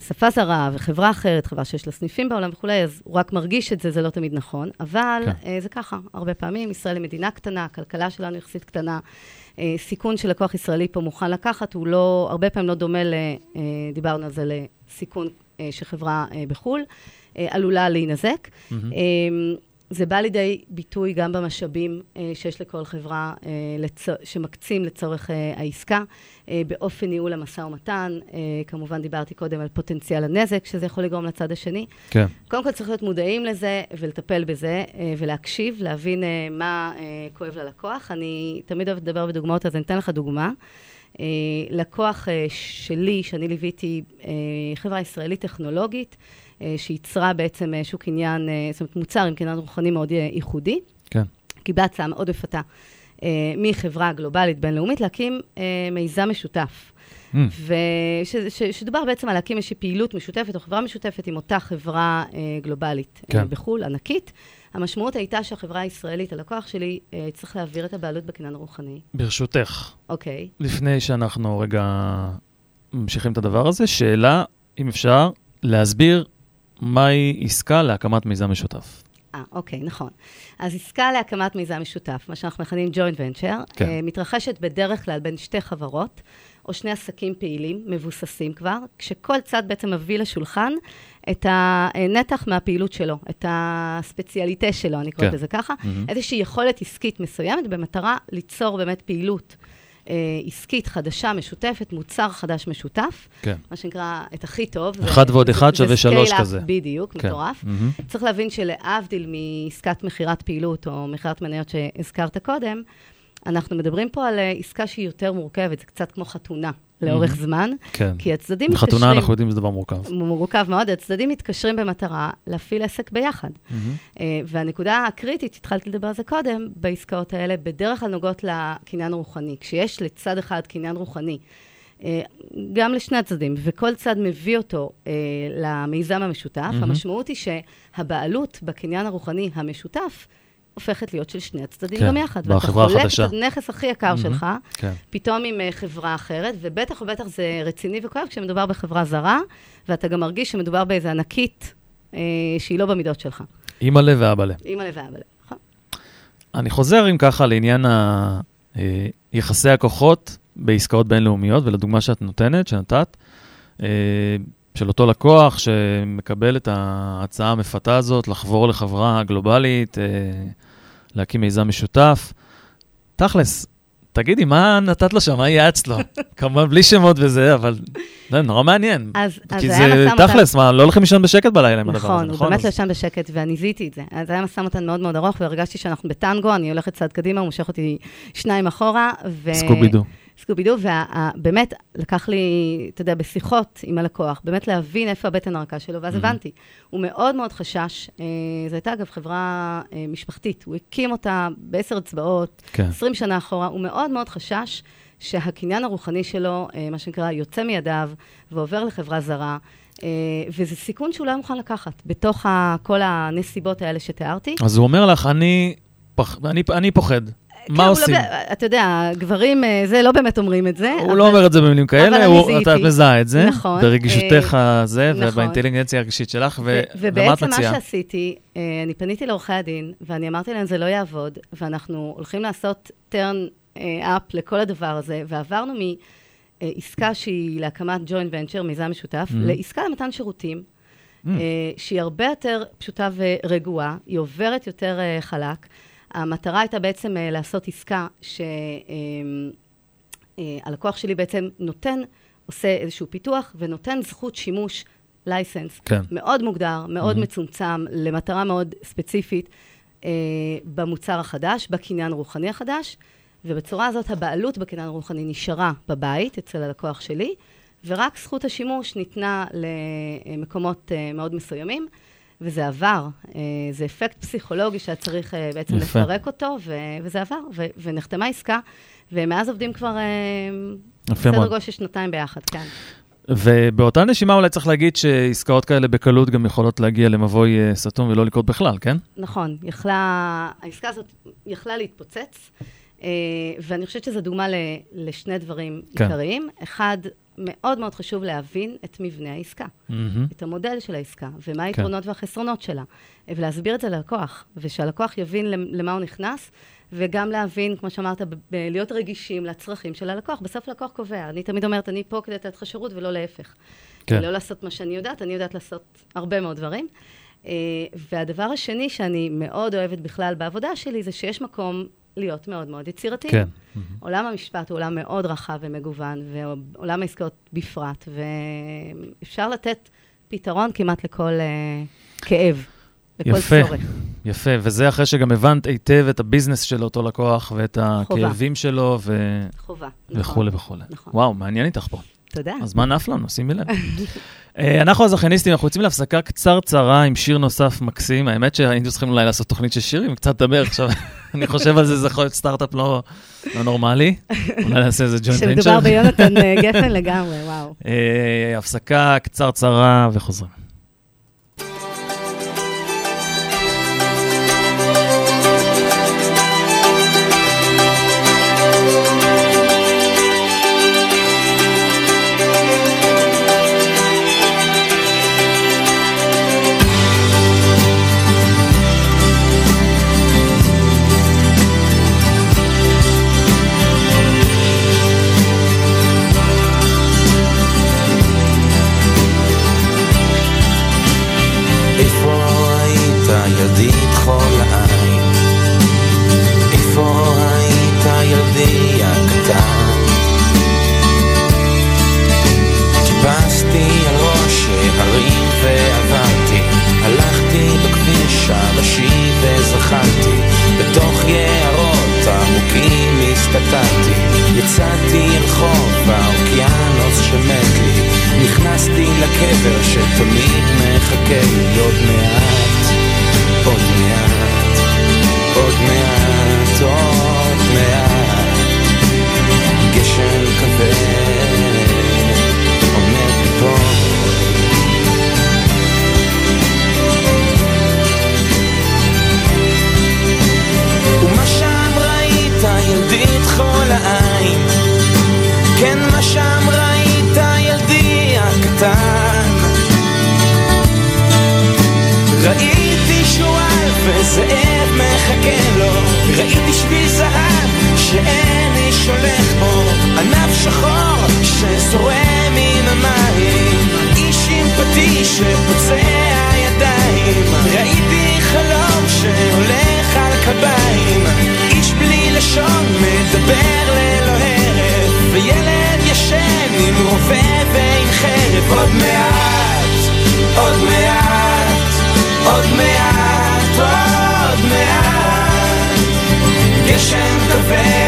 שפה זרה וחברה אחרת, חברה שיש לה סניפים בעולם וכולי, אז הוא רק מרגיש את זה, זה לא תמיד נכון. אבל כן. אה, זה ככה, הרבה פעמים. ישראל היא מדינה קטנה, הכלכלה שלנו יחסית קטנה. אה, סיכון שלקוח ישראלי פה מוכן לקחת, הוא לא, הרבה פעמים לא דומה, ל, אה, דיברנו על זה, לסיכון שחברה בחו"ל עלולה להינזק. מהמם. זה בא לידי ביטוי גם במשאבים אה, שיש לכל חברה אה, לצ... שמקצים לצורך אה, העסקה, אה, באופן ניהול המשא ומתן. אה, כמובן, דיברתי קודם על פוטנציאל הנזק שזה יכול לגרום לצד השני. כן. קודם כל צריך להיות מודעים לזה ולטפל בזה אה, ולהקשיב, להבין אה, מה אה, כואב ללקוח. אני תמיד אוהבת לדבר בדוגמאות, אז אני אתן לך דוגמה. אה, לקוח אה, שלי, שאני ליוויתי, אה, חברה ישראלית טכנולוגית, שייצרה בעצם אה, שוק עניין, אה, זאת אומרת מוצר עם קניין רוחני מאוד אה, ייחודי. כן. קיבלה הצעה מאוד מפתה אה, מחברה גלובלית בינלאומית להקים אה, מיזם משותף. Mm. ושדובר בעצם על להקים איזושהי פעילות משותפת או חברה משותפת עם אותה חברה אה, גלובלית כן. אה, בחו"ל, ענקית. המשמעות הייתה שהחברה הישראלית, הלקוח שלי, אה, צריך להעביר את הבעלות בקניין הרוחני. ברשותך, אוקיי. לפני שאנחנו רגע ממשיכים את הדבר הזה, שאלה, אם אפשר, להסביר מהי עסקה להקמת מיזם משותף. אה, אוקיי, נכון. אז עסקה להקמת מיזם משותף, מה שאנחנו מכנים joint venture, כן. אה, מתרחשת בדרך כלל בין שתי חברות, או שני עסקים פעילים, מבוססים כבר, כשכל צד בעצם מביא לשולחן את הנתח מהפעילות שלו, את הספציאליטה שלו, אני קוראת כן. לזה ככה, מהמם. איזושהי יכולת עסקית מסוימת, במטרה ליצור באמת פעילות אה, עסקית חדשה, משותפת, מוצר חדש משותף, כן. מה שנקרא את הכי טוב. אחד זה- ועוד זה- אחד שווה שלוש כזה. בדיוק, כן. מטורף. מהמם. צריך להבין שלהבדיל מעסקת מכירת פעילות או מכירת מניות שהזכרת קודם, אנחנו מדברים פה על אה, עסקה שהיא יותר מורכבת, זה קצת כמו חתונה לאורך זמן, כן. כי הצדדים מתקשרים... בחתונה אנחנו יודעים שזה דבר מורכב. מורכב מאוד, הצדדים מתקשרים במטרה להפעיל עסק ביחד. מהמם. אה, והנקודה הקריטית, התחלתי לדבר על זה קודם, בעסקאות האלה, בדרך כלל נוגעות לקניין רוחני. כשיש לצד אחד קניין רוחני, אה, גם לשני הצדדים, וכל צד מביא אותו אה, למיזם המשותף, מהמם. המשמעות היא שהבעלות בקניין הרוחני המשותף הופכת להיות של שני הצדדים כן, גם יחד. ואתה החדשה. חולק את הנכס הכי יקר מהמם. שלך, כן. פתאום עם אה, חברה אחרת, ובטח ובטח זה רציני וכואב כשמדובר בחברה זרה, ואתה גם מרגיש שמדובר באיזה ענקית אה, שהיא לא במידות שלך. אימא'לה ואבא'לה. אימא ואבא. נכון. אני חוזר, אם ככה, לעניין ה- אה, יחסי הכוחות בעסקאות בינלאומיות, ולדוגמה שאת נותנת, שנתת, אה, של אותו לקוח שמקבל את ההצעה המפתה הזאת לחבור לחברה גלובלית, להקים מיזם משותף. תכלס, תגידי, מה נתת לו שם? מה ייעצת לו? כמובן בלי שמות וזה, אבל זה נורא מעניין. אז, אז כי היה זה תכלס, מה, לא הולכים לישון בשקט בלילה עם הדבר הזה, נכון, נכון? הוא באמת אז- לא ישן בשקט, ואני זיהיתי את זה. אז היה משא ומתן מאוד מאוד ארוך, והרגשתי שאנחנו בטנגו, אני הולכת צעד קדימה, הוא מושך אותי שניים אחורה, ו... סקובידו. סקובידו, ובאמת, לקח לי, אתה יודע, בשיחות עם הלקוח, באמת להבין איפה הבטן הרכה שלו, ואז. הבנתי. הוא מאוד מאוד חשש, אה, זו הייתה אגב חברה אה, משפחתית, הוא הקים אותה בעשר אצבעות, כן. 20 שנה אחורה, הוא מאוד מאוד חשש שהקניין הרוחני שלו, אה, מה שנקרא, יוצא מידיו ועובר לחברה זרה, אה, וזה סיכון שהוא לא מוכן לקחת, בתוך ה- כל הנסיבות האלה שתיארתי. אז הוא אומר לך, אני פח- אני- אני פוחד. כן, מה עושים? לא, ב- אתה יודע, גברים, אה, זה לא באמת אומרים את זה. הוא לא אומר את זה במילים כאלה. אתה מזהה את זה, נכון, ברגישותך זה, נכון. ובאינטליגנציה הרגשית שלך, ומה את ובעצם מה מציעה? שעשיתי, אה, אני פניתי לעורכי הדין, ואני אמרתי להם, זה לא יעבוד, ואנחנו הולכים לעשות turn אה, up לכל הדבר הזה, ועברנו מעסקה שהיא להקמת joint venture, מיזם משותף, Mhm. לעסקה למתן שירותים, Mm. אה, שהיא הרבה יותר פשוטה ורגועה, היא עוברת יותר אה, חלק. המטרה הייתה בעצם אה, לעשות עסקה שהלקוח שלי בעצם נותן, עושה איזשהו פיתוח ונותן זכות שימוש, לייסנס, כן. מאוד מוגדר, מאוד Mhm. מצומצם, למטרה מאוד ספציפית, אה, במוצר החדש, בקניין רוחני החדש, ובצורה הזאת הבעלות בקניין רוחני נשארה בבית, אצל הלקוח שלי, ורק זכות השימוש ניתנה למקומות אה, מאוד מסוימים. וזה עבר. אה, זה אפקט פסיכולוגי שהיה צריך אה, בעצם יפה. לפרק אותו, ו- וזה עבר, ו- ונחתמה עסקה, ומאז עובדים כבר אה, סדר. גודל של שנתיים ביחד, כן. ובאותה נשימה אולי צריך להגיד שעסקאות כאלה בקלות גם יכולות להגיע למבוי סתום ולא לקרות בכלל, כן? נכון, יכלה, העסקה הזאת יכלה להתפוצץ, ואני חושבת שזו דוגמה ל, לשני דברים כן. עיקריים. אחד, מאוד מאוד חשוב להבין את מבנה העסקה, מהמם. את המודל של העסקה, ומה כן. היתרונות והחסרונות שלה, ולהסביר את זה ללקוח, ושהלקוח יבין למ- למה הוא נכנס, וגם להבין, כמו שאמרת, להיות רגישים לצרכים של הלקוח. בסוף הלקוח קובע. אני תמיד אומרת, אני פה כדי לתת לך שירות ולא להפך. כן. לא לעשות מה שאני יודעת, אני יודעת לעשות הרבה מאוד דברים. אה, והדבר השני שאני מאוד אוהבת בכלל בעבודה שלי, זה שיש מקום להיות מאוד מאוד יצירתי. כן. עולם המשפט הוא עולם מאוד רחב ומגוון, ועולם העסקאות בפרט, ואפשר לתת פתרון כמעט לכל אה, כאב, לכל יפה. צורך. יפה, וזה אחרי שגם הבנת היטב את הביזנס של אותו לקוח ואת חובה. הכאבים שלו ו... חובה. נכון. וכולי וכולי. נכון. וואו, מעניין איתך פה. תודה. הזמן עף לנו, שימי לב. אה, אנחנו הזכייניסטים, אנחנו יוצאים להפסקה קצרצרה עם שיר נוסף מקסים. האמת שהיינו צריכים אולי לעשות תוכנית של שירים, קצת לדבר עכשיו. אני חושב על זה, זה יכול להיות סטארט-אפ לא לא נורמלי. אולי נעשה איזה ג'וינט ונצ'ר. שמדובר ביונתן אה, גפן לגמרי, וואו. אה, הפסקה קצרצרה וחוזרים. עוד מעט, עוד מעט, עוד מעט. גשם כבד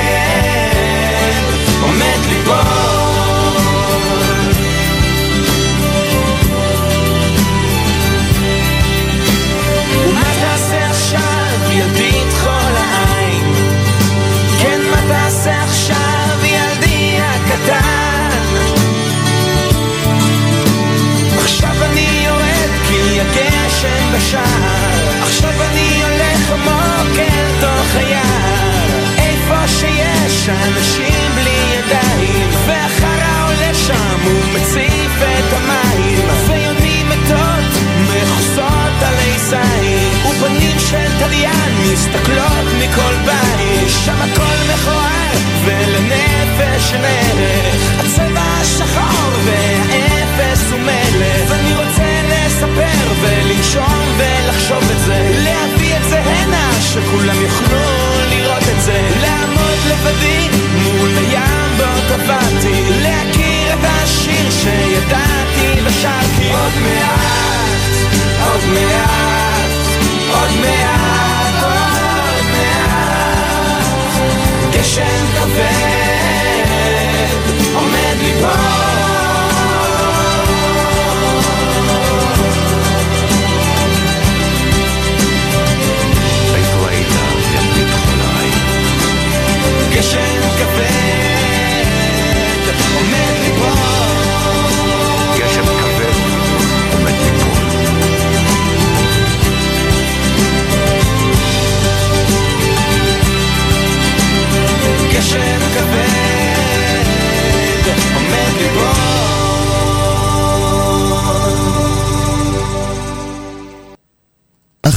שיש אנשים בלי ידיים והחרא עולה שם הוא מציף את המים. ויונים מתות מכוסות עלי זין. ופנים של תליין מסתכלות מכל בית. שם הכל מכוער ולנפש אין ערך הצבע השחור והאפס הוא מלך. ואני רוצה לספר ולנשום ולחשוב את זה. להביא את זה הנה שכולם יוכלו לראות את זה. לעמוד לבדי מול הים בו טבעתי להכיר את השיר שידעתי ושרתי עוד מעט, עוד מעט, עוד מעט, עוד מעט. גשם כבד עומד ליפול Café.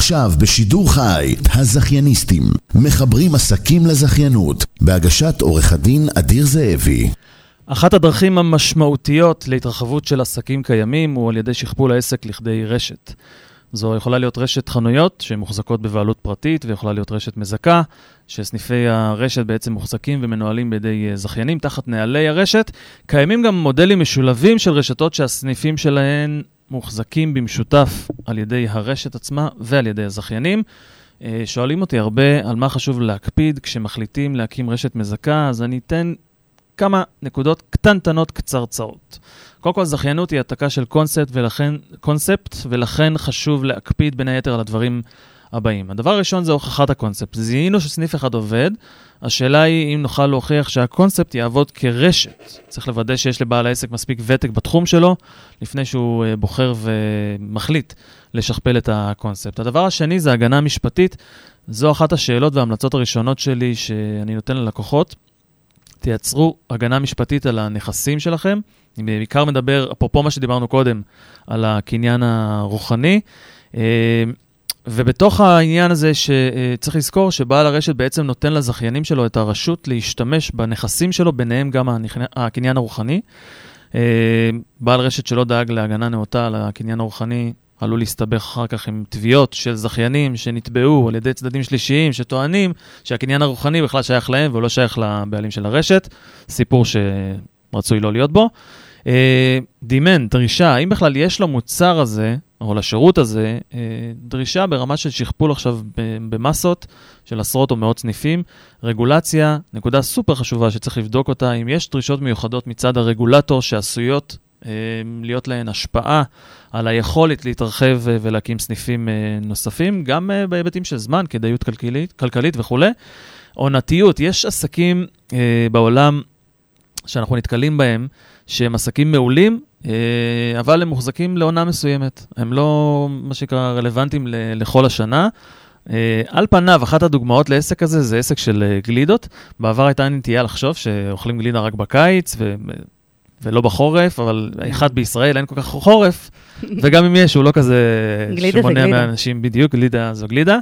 עכשיו בשידור חי, הזכייניסטים, מחברים עסקים לזכיינות, בהגשת עורך הדין אדיר זאבי. אחת הדרכים המשמעותיות להתרחבות של עסקים קיימים הוא על ידי שכפול העסק לכדי רשת. זו יכולה להיות רשת חנויות שמוחזקות בבעלות פרטית, ויכולה להיות רשת מזכה, שסניפי הרשת בעצם מוחזקים ומנוהלים בידי אה, זכיינים תחת נהלי הרשת. קיימים גם מודלים משולבים של רשתות שהסניפים שלהן מוחזקים במשותף על ידי הרשת עצמה ועל ידי הזכיינים. אה, שואלים אותי הרבה על מה חשוב להקפיד כשמחליטים להקים רשת מזכה, אז אני אתן כמה נקודות קטנטנות קצרצרות. קודם כל, זכיינות היא העתקה של קונספט ולכן, קונספט, ולכן חשוב להקפיד בין היתר על הדברים הבאים. הדבר הראשון זה הוכחת הקונספט. זיהינו שסניף אחד עובד, השאלה היא אם נוכל להוכיח שהקונספט יעבוד כרשת. צריך לוודא שיש לבעל העסק מספיק ותק בתחום שלו, לפני שהוא אה, בוחר ומחליט לשכפל את הקונספט. הדבר השני זה הגנה משפטית. זו אחת השאלות וההמלצות הראשונות שלי שאני נותן ללקוחות. תייצרו הגנה משפטית על הנכסים שלכם. אני בעיקר מדבר, אפרופו מה שדיברנו קודם, על הקניין הרוחני. אה, ובתוך העניין הזה שצריך לזכור שבעל הרשת בעצם נותן לזכיינים שלו את הרשות להשתמש בנכסים שלו, ביניהם גם הקניין הרוחני. אה, בעל רשת שלא דאג להגנה נאותה על הקניין הרוחני עלול להסתבך אחר כך עם תביעות של זכיינים שנתבעו על ידי צדדים שלישיים שטוענים שהקניין הרוחני בכלל שייך להם והוא לא שייך לבעלים של הרשת. סיפור שרצוי לא להיות בו. דימן, אה, דרישה, האם בכלל יש למוצר הזה, או לשירות הזה, אה, דרישה ברמה של שכפול עכשיו במסות של עשרות או מאות סניפים. רגולציה, נקודה סופר חשובה שצריך לבדוק אותה, אם יש דרישות מיוחדות מצד הרגולטור שעשויות אה, להיות להן השפעה על היכולת להתרחב ולהקים סניפים נוספים, גם בהיבטים של זמן, כדאיות כלכלית, כלכלית וכולי. עונתיות, יש עסקים בעולם שאנחנו נתקלים בהם, שהם עסקים מעולים, אה, אבל הם מוחזקים לעונה מסוימת. הם לא, מה שנקרא, רלוונטיים לכל השנה. אה, על פניו, אחת הדוגמאות לעסק הזה זה עסק של אה, גלידות. בעבר הייתה נטייה לחשוב שאוכלים גלידה רק בקיץ ו... ולא בחורף, אבל אחד בישראל אין כל כך חורף, וגם אם יש, הוא לא כזה שמונע מאנשים, בדיוק, גלידה זו גלידה.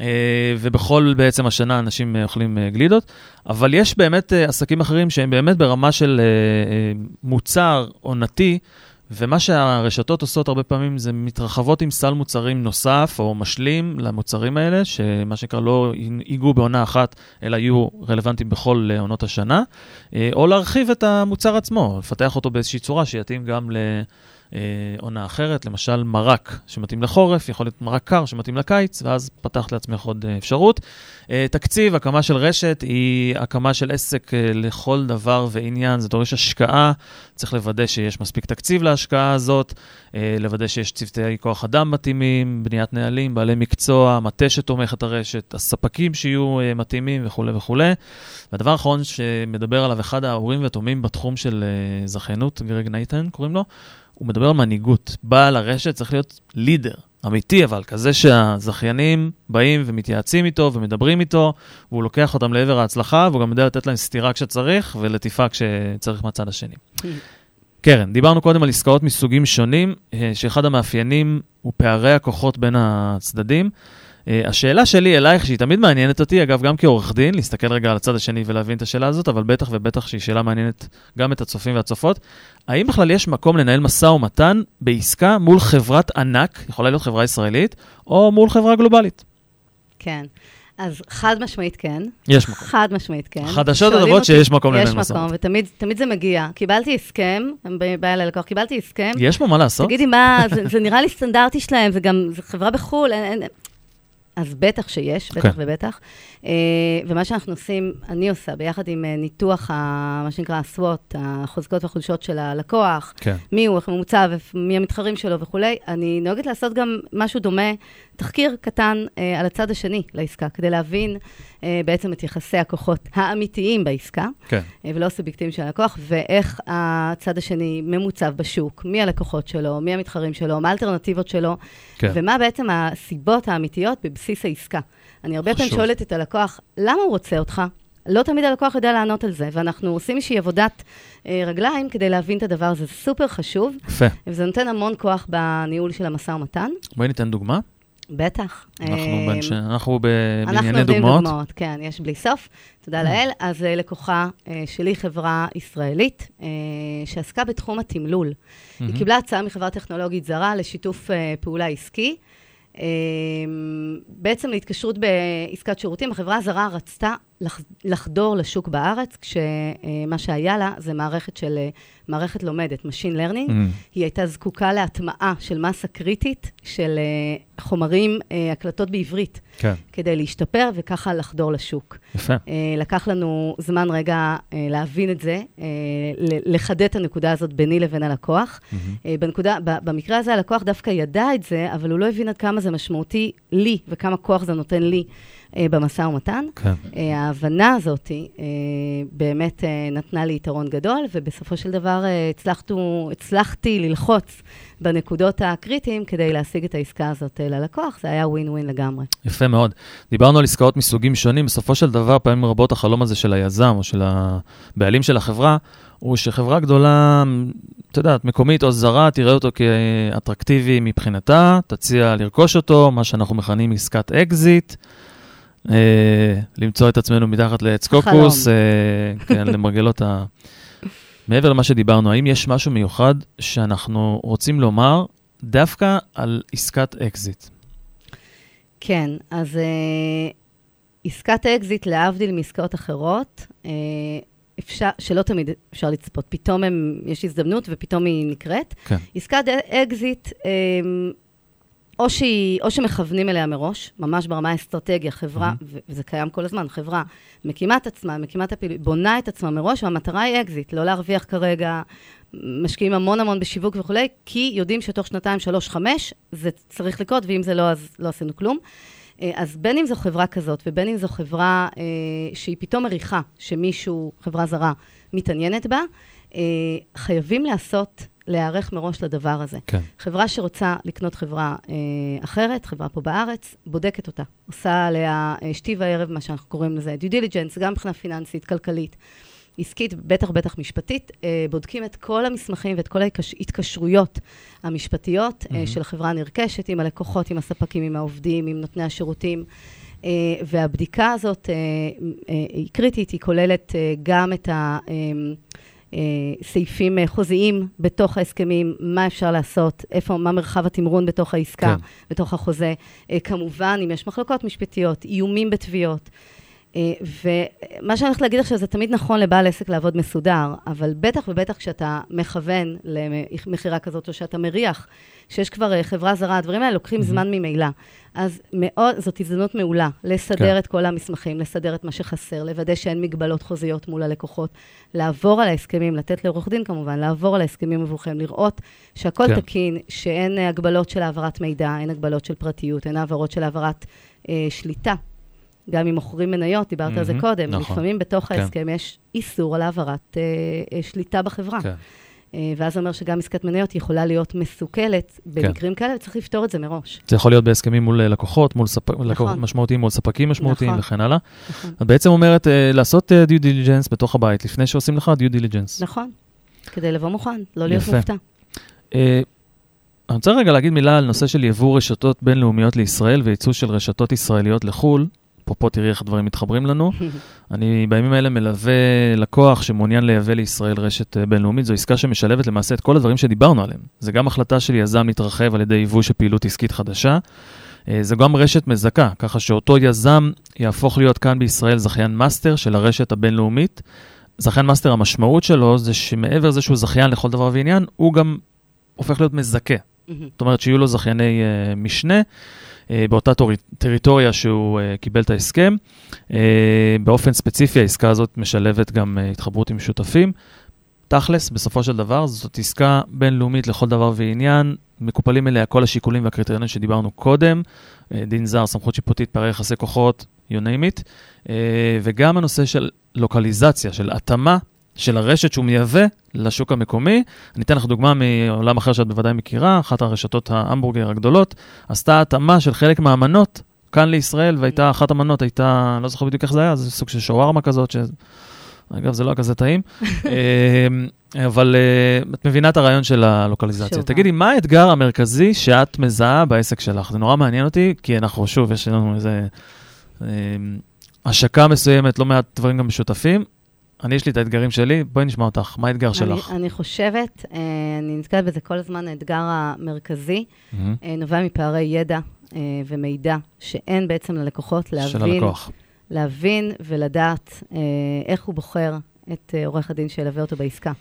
אה, ובכל בעצם השנה אנשים אה, אוכלים אה, גלידות, אבל יש באמת עסקים אחרים שהם באמת ברמה של מוצר עונתי, ומה שהרשתות עושות הרבה פעמים זה מתרחבות עם סל מוצרים נוסף או משלים למוצרים האלה, שמה שנקרא לא ייגעו בעונה אחת, אלא יהיו רלוונטיים בכל עונות השנה, או להרחיב את המוצר עצמו, לפתח אותו באיזושהי צורה שיתאים גם ל... אה, עונה אחרת, למשל מרק שמתאים לחורף, יכול להיות מרק קר שמתאים לקיץ, ואז פתחת לעצמך עוד אה, אפשרות. אה, תקציב, הקמה של רשת היא הקמה של עסק אה, לכל דבר ועניין, זה דורש השקעה, צריך לוודא שיש מספיק תקציב להשקעה הזאת, אה, לוודא שיש צוותי כוח אדם מתאימים, בניית נהלים, בעלי מקצוע, מטה שתומך את הרשת, הספקים שיהיו אה, מתאימים וכולי וכולי. והדבר האחרון שמדבר עליו אחד ההורים והתומים בתחום של אה, זכיינות, גרג נייטן קוראים לו, הוא מדבר על מנהיגות. בעל הרשת צריך להיות לידר, אמיתי אבל, כזה שהזכיינים באים ומתייעצים איתו ומדברים איתו, והוא לוקח אותם לעבר ההצלחה, והוא גם יודע לתת להם סטירה כשצריך ולטיפה כשצריך מהצד השני. קרן, דיברנו קודם על עסקאות מסוגים שונים, אה, שאחד המאפיינים הוא פערי הכוחות בין הצדדים. Uh, השאלה שלי אלייך, שהיא תמיד מעניינת אותי, אגב, גם כעורך דין, להסתכל רגע על הצד השני ולהבין את השאלה הזאת, אבל בטח ובטח שהיא שאלה מעניינת גם את הצופים והצופות. האם בכלל יש מקום לנהל משא ומתן בעסקה מול חברת ענק, יכולה להיות חברה ישראלית, או מול חברה גלובלית? כן. אז חד משמעית כן. יש מקום. חד משמעית כן. חדשות הטובות שיש מקום לנהל משא ומתן. יש מקום, ותמיד זה מגיע. קיבלתי הסכם, בא אליי לקוח, קיבלתי הסכם. יש פה מה לעשות? תגידי, מה, זה, זה נראה לי סטנדרטי שלהם, זה גם, זה חברה בחו"ל, אין, אין, אז בטח שיש, בטח okay. כן. ובטח. Uh, ומה שאנחנו עושים, אני עושה, ביחד עם uh, ניתוח, ה, מה שנקרא הסוואט, החוזקות והחולשות של הלקוח, okay. כן. מי הוא, איך הוא מוצב, מי המתחרים שלו וכולי, אני נוהגת לעשות גם משהו דומה, תחקיר קטן uh, על הצד השני לעסקה, כדי להבין uh, בעצם את יחסי הכוחות האמיתיים בעסקה. כן. uh, ולא סובייקטיביים של הלקוח, ואיך הצד השני ממוצב בשוק, מי הלקוחות שלו, מי המתחרים שלו, מה האלטרנטיבות שלו, okay. ומה בעצם הסיבות האמיתיות בבסיס העסקה. אני הרבה פעמים שואלת את הלקוח, למה הוא רוצה אותך? לא תמיד הלקוח יודע לענות על זה, ואנחנו עושים איזושהי עבודת אה, רגליים כדי להבין את הדבר הזה. זה סופר חשוב. יפה. וזה נותן המון כוח בניהול של המשא ומתן. בואי ניתן דוגמה. בטח. אנחנו אה, באנשי- אנחנו אנחנו בענייני דוגמאות. דוגמאות, כן, יש בלי סוף, תודה לאל. אז אה, לקוחה אה, שלי, חברה ישראלית, שעסקה בתחום התמלול. היא קיבלה הצעה מחברה טכנולוגית זרה לשיתוף פעולה עסקי. בעצם להתקשרות בעסקת שירותים, החברה הזרה רצתה לח- לחדור לשוק בארץ, כשמה שהיה לה זה מערכת של, מערכת לומדת, Machine Learning. Mm. היא הייתה זקוקה להטמעה של מסה קריטית של אה, חומרים, אה, הקלטות בעברית, כן, כדי להשתפר וככה לחדור לשוק. יפה. אה, לקח לנו זמן רגע להבין את זה, לחדד את הנקודה הזאת ביני לבין הלקוח. אה, בנקודה, במקרה הזה הלקוח דווקא ידע את זה, אבל הוא לא הבין עד כמה זה משמעותי לי וכמה כוח זה נותן לי במשא ומתן. כן. אה, ההבנה הזאת אה, באמת אה, נתנה לי יתרון גדול, ובסופו של דבר אה, הצלחתו, הצלחתי ללחוץ בנקודות הקריטיים כדי להשיג את העסקה הזאת אה, ללקוח. זה היה ווין ווין לגמרי. יפה מאוד. דיברנו על עסקאות מסוגים שונים, בסופו של דבר, פעמים רבות החלום הזה של היזם או של הבעלים של החברה, הוא שחברה גדולה, את יודעת, מקומית או זרה, תראה אותו כאטרקטיבי מבחינתה, תציע לרכוש אותו, מה שאנחנו מכנים עסקת אקזיט. אה, למצוא את עצמנו מתחת לעץ קוקוס, אה, כן, למרגלות ה... מעבר למה שדיברנו, האם יש משהו מיוחד שאנחנו רוצים לומר דווקא על עסקת אקזיט? כן, אז אה, עסקת אקזיט, להבדיל מעסקאות אחרות, אה, אפשר, שלא תמיד אפשר לצפות. פתאום הם, יש הזדמנות ופתאום היא נקרית. כן. עסקת אקזיט, אה, או, שהיא, או שמכוונים אליה מראש, ממש ברמה האסטרטגיה, חברה, ו- וזה קיים כל הזמן, חברה מקימה את עצמה, מקימה את הפעילות, בונה את עצמה מראש, והמטרה היא אקזיט, לא להרוויח כרגע, משקיעים המון המון בשיווק וכולי, כי יודעים שתוך שנתיים, שלוש, חמש, זה צריך לקרות, ואם זה לא, אז לא עשינו כלום. אה, אז בין אם זו חברה כזאת, ובין אם זו חברה אה, שהיא פתאום מריחה שמישהו, חברה זרה, מתעניינת בה, אה, חייבים לעשות, להיערך מראש לדבר הזה. כן. חברה שרוצה לקנות חברה אה, אחרת, חברה פה בארץ, בודקת אותה. עושה עליה אה, שתי וערב, מה שאנחנו קוראים לזה due diligence, גם מבחינה פיננסית, כלכלית, עסקית, בטח בטח משפטית. אה, בודקים את כל המסמכים ואת כל ההתקשרויות המשפטיות אה, של החברה הנרכשת, עם הלקוחות, עם הספקים, עם העובדים, עם נותני השירותים. אה, והבדיקה הזאת אה, אה, היא קריטית, היא כוללת אה, גם את ה... אה, סעיפים אה, חוזיים בתוך ההסכמים, מה אפשר לעשות, איפה, מה מרחב התמרון בתוך העסקה, כן. בתוך החוזה. אה, כמובן, אם יש מחלוקות משפטיות, איומים בתביעות. ומה שאני הולכת להגיד עכשיו, זה תמיד נכון לבעל עסק לעבוד מסודר, אבל בטח ובטח כשאתה מכוון למכירה כזאת, או שאתה מריח שיש כבר אה, חברה זרה, הדברים האלה לוקחים זמן ממילא. אז מאוד, זאת הזדמנות מעולה, לסדר כן. את כל המסמכים, לסדר את מה שחסר, לוודא שאין מגבלות חוזיות מול הלקוחות, לעבור על ההסכמים, לתת לעורך דין כמובן, לעבור על ההסכמים עבורכם, לראות שהכל כן. תקין, שאין אה, הגבלות של העברת מידע, אין הגבלות של פרטיות, אין העברות של העברת אה, שליטה. גם אם מוכרים מניות, דיברת על זה קודם, נכון. לפעמים בתוך כן. ההסכם יש איסור על העברת אה, אה, שליטה בחברה. כן. אה, ואז זה אומר שגם עסקת מניות יכולה להיות מסוכלת במקרים כאלה, וצריך לפתור את זה מראש. זה יכול להיות בהסכמים מול אה, לקוחות, מול ספ... לקוחות נכון. משמעותיים, מול ספקים משמעותיים נכון. וכן הלאה. נכון. את בעצם אומרת אה, לעשות אה, due diligence בתוך הבית, לפני שעושים לך due diligence. נכון, כדי לבוא מוכן, לא להיות יפה. מופתע. אה, אני רוצה רגע להגיד מילה על נושא של יבוא רשתות בינלאומיות לישראל וייצוא של רשתות ישראליות לחו"ל. אפרופו, תראי איך הדברים מתחברים לנו. אני בימים האלה מלווה לקוח שמעוניין לייבא לישראל רשת אה, בינלאומית. זו עסקה שמשלבת למעשה את כל הדברים שדיברנו עליהם. זה גם החלטה של יזם להתרחב על ידי ייבוא של פעילות עסקית חדשה. אה, זה גם רשת מזכה, ככה שאותו יזם יהפוך להיות כאן בישראל זכיין מאסטר של הרשת הבינלאומית. זכיין מאסטר, המשמעות שלו זה שמעבר לזה שהוא זכיין לכל דבר ועניין, הוא גם הופך להיות מזכה. זאת אומרת שיהיו לו זכייני uh, משנה באותה טורי, טריטוריה שהוא uh, קיבל את ההסכם. Uh, באופן ספציפי העסקה הזאת משלבת גם התחברות עם שותפים. תכלס, בסופו של דבר, זאת עסקה בינלאומית לכל דבר ועניין, מקופלים אליה כל השיקולים והקריטריונים שדיברנו קודם, דין זר, סמכות שיפוטית, פערי יחסי כוחות, you name it, וגם הנושא של לוקליזציה, של התאמה של הרשת שהוא מייבא לשוק המקומי. אני אתן לך דוגמה מעולם אחר שאת בוודאי מכירה, אחת הרשתות ההמבורגר הגדולות, עשתה התאמה של חלק מהמנות כאן לישראל, והייתה, אחת המנות הייתה, לא זוכר בדיוק איך זה היה, זה סוג של שווארמה כזאת, אגב, זה לא היה כזה טעים. אה, אבל אה, את מבינה את הרעיון של הלוקליזציה. שוב, תגידי, מה האתגר המרכזי שאת מזהה בעסק שלך? זה נורא מעניין אותי, כי אנחנו, שוב, יש לנו איזה אה, השקה מסוימת, לא מעט דברים גם משותפים. אני, יש לי את האתגרים שלי, בואי נשמע אותך, מה האתגר שלך? אני, חושבת, אה, אני נתקלת בזה כל הזמן, האתגר המרכזי. אה, נובע מפערי ידע אה, ומידע שאין בעצם ללקוחות של להבין, הלקוח. להבין ולדעת איך הוא בוחר את עורך הדין שילווה אותו בעסקה.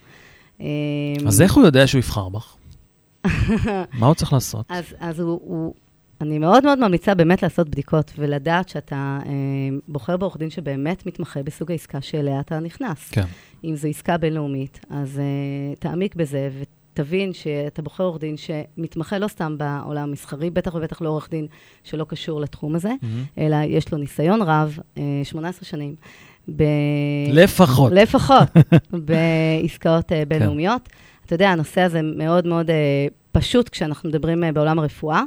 אז איך הוא יודע שהוא יבחר בך? מה הוא צריך לעשות? אז, אז הוא, הוא, אני מאוד מאוד ממליצה באמת לעשות בדיקות ולדעת שאתה אה, בוחר בעורך דין שבאמת מתמחה בסוג העסקה שאליה אתה נכנס. כן. אם זו עסקה בינלאומית, אז uh, תעמיק בזה ותבין שאתה בוחר עורך דין שמתמחה לא סתם בעולם המסחרי, בטח ובטח לא עורך דין שלא קשור לתחום הזה, מהמם. אלא יש לו ניסיון רב, uh, 18 שנים. ב... לפחות. לפחות, בעסקאות uh, בינלאומיות. אתה יודע, הנושא הזה מאוד מאוד uh, פשוט כשאנחנו מדברים uh, בעולם הרפואה.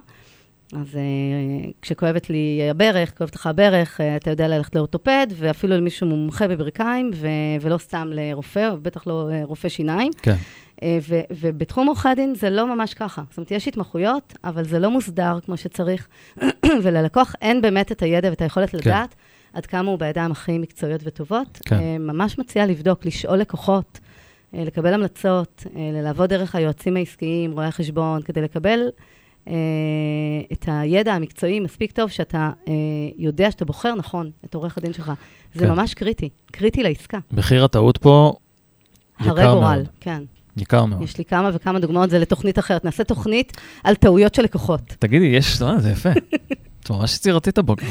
אז uh, כשכואבת לי הברך, כואבת לך הברך, uh, אתה יודע ללכת לאורתופד, ואפילו למישהו מומחה בברכיים, ו- ולא סתם לרופא, ובטח לא uh, רופא שיניים. כן. ו- ובתחום עורכי הדין זה לא ממש ככה. זאת אומרת, יש התמחויות, אבל זה לא מוסדר כמו שצריך, וללקוח אין באמת את הידע ואת היכולת לדעת עד כמה הוא בידיים הכי מקצועיות וטובות. כן. ממש מציעה לבדוק, לשאול לקוחות, לקבל המלצות, לעבוד דרך היועצים העסקיים, רואי החשבון, כדי לקבל אה, את הידע המקצועי מספיק טוב, שאתה אה, יודע שאתה בוחר נכון את עורך הדין שלך. זה כן. ממש קריטי, קריטי לעסקה. מחיר הטעות פה הרי יקר גורל, מאוד. כן. ניכר מאוד. יש לי כמה וכמה דוגמאות, זה לתוכנית אחרת. נעשה תוכנית על טעויות של לקוחות. תגידי, יש, אה, זה יפה. את ממש יצירתית הבוקר.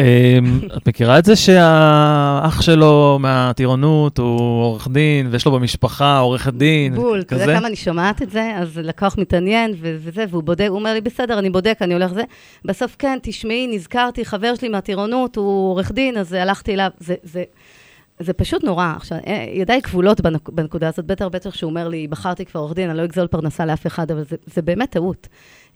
אמ, את מכירה את זה שהאח שלו מהטירונות הוא עורך דין, ויש לו במשפחה עורכת דין, בול, אתה? יודע כמה אני שומעת את זה? אז לקוח מתעניין וזה, והוא בודק, הוא אומר לי, בסדר, אני בודק, אני הולך זה. בסוף, כן, תשמעי, נזכרתי, חבר שלי מהטירונות, הוא עורך דין, אז הלכתי אליו. זה, זה, זה פשוט נורא. עכשיו, אה, ידיי כבולות בנק, בנקודה הזאת, בטח בטח שהוא אומר לי, בחרתי כבר עורך דין, אני לא אגזול פרנסה לאף אחד, אבל זה, זה באמת טעות.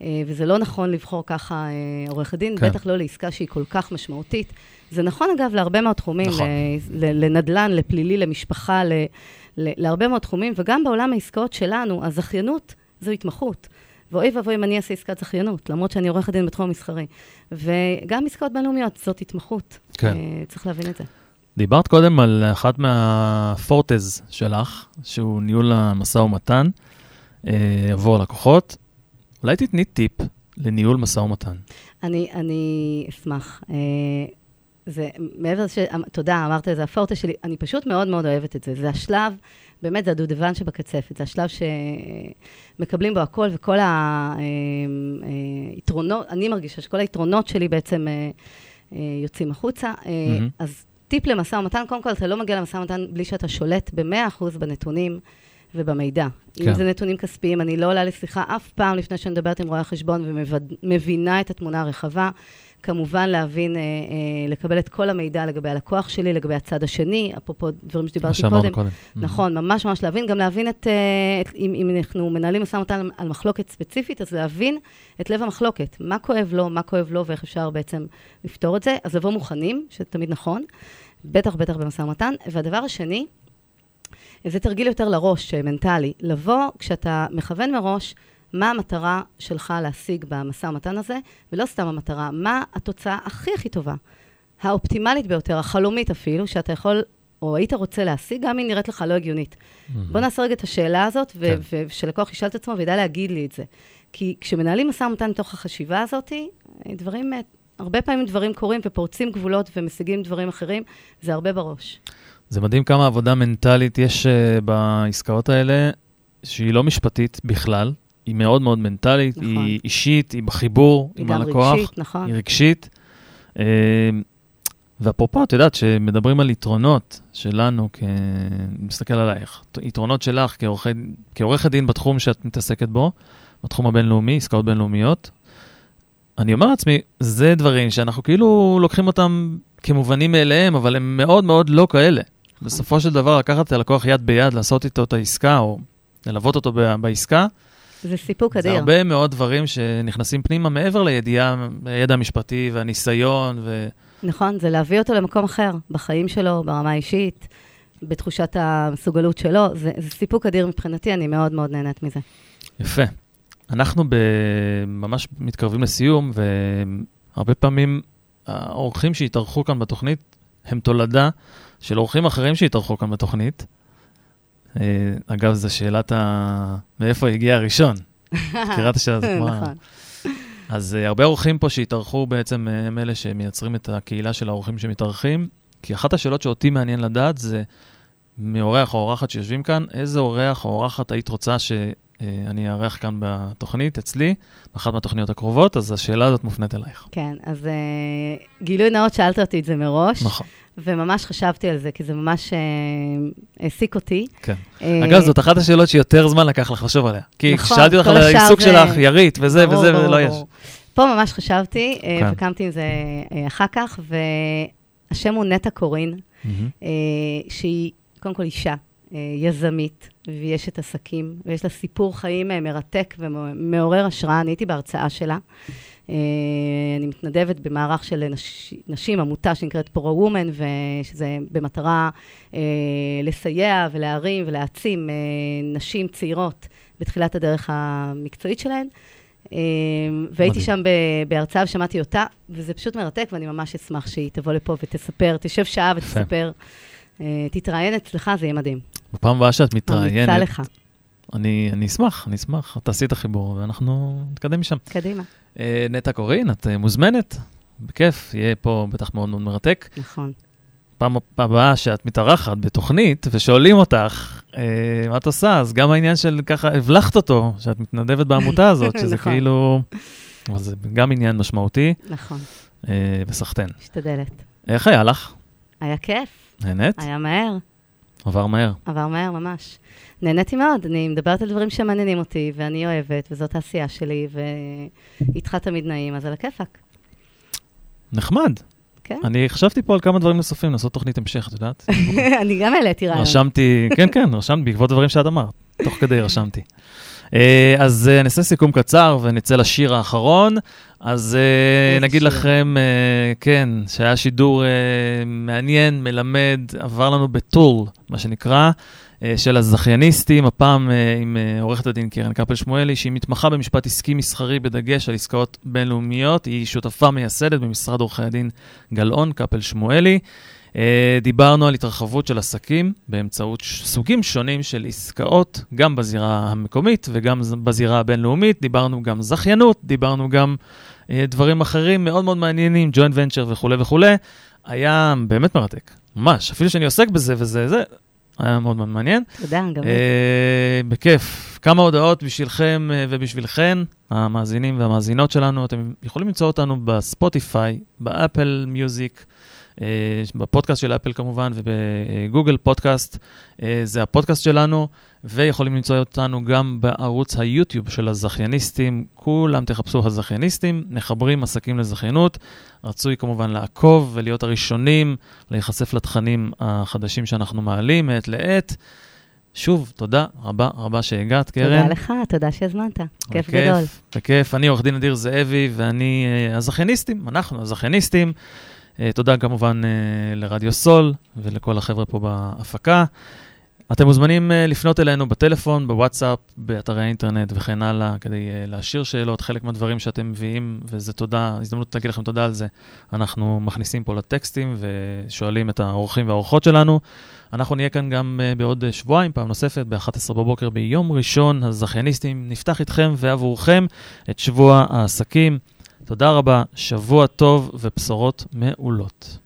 אה, וזה לא נכון לבחור ככה אה, עורך דין, כן. בטח לא לעסקה שהיא כל כך משמעותית. זה נכון, אגב, להרבה מאוד תחומים, נכון. לנדל"ן, לפלילי, למשפחה, ל- ל- להרבה מאוד תחומים, וגם בעולם העסקאות שלנו, הזכיינות זו התמחות. ואוי ואבוי אם אני אעשה עסקת זכיינות, למרות שאני עורכת דין בתחום המסחרי. וגם עסקאות בינלאומיות, זאת התמחות. כן. אה, צריך להבין את זה. דיברת קודם על אחת מהפורטז שלך, שהוא ניהול המשא ומתן עבור לקוחות. אולי תתני טיפ לניהול משא ומתן. אני, אני אשמח. אה, זה מעבר לזה, ש... תודה, אמרת את זה, הפורטה שלי, אני פשוט מאוד מאוד אוהבת את זה. זה השלב, באמת, זה הדודבן שבקצפת. זה השלב שמקבלים בו הכל, וכל היתרונות, אני מרגישה שכל היתרונות שלי בעצם אה, אה, יוצאים החוצה. אה, מהמם. אז טיפ למשא ומתן, קודם כל, אתה לא מגיע למשא ומתן בלי שאתה שולט ב-100% בנתונים ובמידע. כן. אם זה נתונים כספיים, אני לא עולה לשיחה אף פעם לפני שאני מדברת עם רואה החשבון ומבינה את התמונה הרחבה. כמובן להבין, אה, אה, לקבל את כל המידע לגבי הלקוח שלי, לגבי הצד השני, אפרופו דברים שדיברתי קודם. קודם. נכון, ממש ממש להבין, גם להבין את, אה, את אם, אם אנחנו מנהלים משא ומתן על מחלוקת ספציפית, אז להבין את לב המחלוקת, מה כואב לו, מה כואב לו ואיך אפשר בעצם לפתור את זה. אז לבוא מוכנים, שזה תמיד נכון, בטח בטח במשא ומתן. והדבר השני, זה תרגיל יותר לראש, אה, מנטלי. לבוא כשאתה מכוון מראש, מה המטרה שלך להשיג במשא ומתן הזה, ולא סתם המטרה, מה התוצאה הכי הכי טובה, האופטימלית ביותר, החלומית אפילו, שאתה יכול, או היית רוצה להשיג, גם אם נראית לך לא הגיונית. בוא נעשה רגע את השאלה הזאת, ו- כן. ו- ושלקוח ישאל את עצמו וידע להגיד לי את זה. כי כשמנהלים משא ומתן מתוך החשיבה הזאת, אה, דברים, אה, הרבה פעמים דברים קורים ופורצים גבולות ומשיגים דברים אחרים, זה הרבה בראש. זה מדהים כמה עבודה מנטלית יש uh, בעסקאות האלה, שהיא לא משפטית בכלל, היא מאוד מאוד מנטלית, נכון. היא אישית, היא בחיבור היא עם גם הלקוח, רגשית, נכון. היא רגשית. Uh, ואפרופו, את יודעת, שמדברים על יתרונות שלנו, כ... אני מסתכל עלייך, יתרונות שלך כעורכת דין בתחום שאת מתעסקת בו, בתחום הבינלאומי, עסקאות בינלאומיות, אני אומר לעצמי, זה דברים שאנחנו כאילו לוקחים אותם כמובנים מאליהם, אבל הם מאוד מאוד לא כאלה. בסופו של דבר, לקחת את הלקוח יד ביד, לעשות איתו את העסקה, או ללוות אותו בעסקה, זה סיפוק זה אדיר. הרבה מאוד דברים שנכנסים פנימה מעבר לידיעה, הידע המשפטי והניסיון, ו... נכון, זה להביא אותו למקום אחר, בחיים שלו, ברמה האישית, בתחושת המסוגלות שלו. זה, זה סיפוק אדיר מבחינתי, אני מאוד מאוד נהנית מזה. יפה. אנחנו ב... ממש מתקרבים לסיום, והרבה פעמים האורחים שהתארחו כאן בתוכנית הם תולדה של אורחים אחרים שהתארחו כאן בתוכנית. אה, אגב, זו שאלת ה... מאיפה הגיע הראשון? מכירה את השאלה הזאת? נכון. אז uh, הרבה אורחים פה שהתארחו בעצם uh, הם אלה שמייצרים את הקהילה של האורחים שמתארחים, כי אחת השאלות שאותי מעניין לדעת זה מאורח או אורחת שיושבים כאן, איזה אורח או אורחת היית רוצה שאני אארח כאן בתוכנית אצלי, באחת מהתוכניות הקרובות, אז השאלה הזאת מופנית אלייך. כן, אז אה, גילוי נאות, שאלת אותי את זה מראש, נכון, וממש חשבתי על זה, כי זה ממש אה, העסיק אותי. כן. אה, אגב, זאת אחת השאלות שיותר זמן לקח לך לחשוב עליה. כי נכון, כששאלתי אותך על העיסוק זה- שלך, ירית וזה ברור, וזה, ברור, ולא יש. ברור. פה ממש חשבתי, אה, כן. וקמתי עם זה אה, אחר כך, והשם הוא נטע קורין, מהמם. אה, שהיא קודם כל אישה, אה, יזמית, והיא אשת עסקים, ויש לה סיפור חיים אה, מרתק ומעורר השראה. אני הייתי בהרצאה שלה. אה, אני מתנדבת במערך של נש, נשים, עמותה שנקראת פרו-וומן, ושזה במטרה לסייע ולהרים ולהעצים נשים צעירות בתחילת הדרך המקצועית שלהן. והייתי. שם בהרצאה ושמעתי אותה, וזה פשוט מרתק, ואני ממש אשמח שהיא תבוא לפה ותספר, תשב שעה ותספר. אה, תתראיין אצלך, זה יהיה מדהים. בפעם הבאה שאת ממליצה מתראיינת, לך. אני אני אשמח, אני אשמח. תעשי את החיבור ואנחנו נתקדם משם. קדימה. אה, נטע קורין, את אה, מוזמנת, בכיף, יהיה פה בטח מאוד מאוד מרתק. נכון. פעם הבאה שאת מתארחת בתוכנית ושואלים אותך אה, מה את עושה, אז גם העניין של ככה הבלחת אותו, שאת מתנדבת בעמותה הזאת, שזה נכון. כאילו... אבל זה גם עניין משמעותי, נכון, אה, וסחטיין. משתדלת. איך היה לך? היה כיף, נהנית? היה מהר, עבר מהר. עבר מהר ממש. נהניתי מאוד, אני מדברת על דברים שמעניינים אותי, ואני אוהבת, וזאת העשייה שלי, ואיתך תמיד נעים, אז על הכיפאק. נחמד. כן. אני חשבתי פה על כמה דברים נוספים, לעשות תוכנית המשך, את יודעת? אני גם העליתי רעיון. רשמתי, כן, כן, רשמתי בעקבות דברים שאת אמרת, תוך כדי רשמתי. אה, אז אה, נעשה סיכום קצר ונצא לשיר האחרון. אז אה, נגיד שיר? לכם, כן, שהיה שידור מעניין, מלמד, עבר לנו בטור, מה שנקרא, של הזכייניסטים, הפעם עם עורכת הדין קרן קפל שמואלי, שהיא מתמחה במשפט עסקי מסחרי בדגש על עסקאות בינלאומיות. היא שותפה מייסדת במשרד עורכי הדין גלאון קפל שמואלי. אה, דיברנו על התרחבות של עסקים באמצעות סוגים שונים של עסקאות, גם בזירה המקומית וגם בזירה הבינלאומית. דיברנו גם זכיינות, דיברנו גם אה, דברים אחרים מאוד מאוד מעניינים, ג'וינט ונצ'ר וכולי וכולי. היה באמת מרתק, ממש. אפילו שאני עוסק בזה וזה, זה, היה מאוד מאוד מעניין. תודה, גם לי. אה, בכיף. כמה הודעות בשבילכם אה, ובשבילכן, המאזינים והמאזינות שלנו. אתם יכולים למצוא אותנו בספוטיפיי, באפל מיוזיק, בפודקאסט של אפל כמובן, ובגוגל פודקאסט. אה, זה הפודקאסט שלנו, ויכולים למצוא אותנו גם בערוץ היוטיוב של הזכייניסטים. כולם תחפשו הזכייניסטים, מחברים עסקים לזכיינות. רצוי כמובן לעקוב ולהיות הראשונים להיחשף לתכנים החדשים שאנחנו מעלים מעת לעת. שוב, תודה רבה רבה שהגעת, קרן. תודה לך, תודה שהזמנת. כיף גדול. בכיף. אני עורך דין אדיר זאבי, ואני אה, הזכייניסטים, אנחנו הזכייניסטים. אה, תודה כמובן אה, לרדיו סול ולכל החבר'ה פה בהפקה. אתם מוזמנים אה, לפנות אלינו בטלפון, בוואטסאפ, באתרי האינטרנט וכן הלאה, כדי להשאיר שאלות, חלק מהדברים שאתם מביאים, וזה תודה, הזדמנות להגיד לכם תודה על זה. אנחנו מכניסים פה לטקסטים ושואלים את האורחים והאורחות שלנו. אנחנו נהיה כאן גם בעוד שבועיים, פעם נוספת, ב-11 בבוקר ביום ראשון. הזכייניסטים, נפתח איתכם ועבורכם את שבוע העסקים. תודה רבה, שבוע טוב ובשורות מעולות.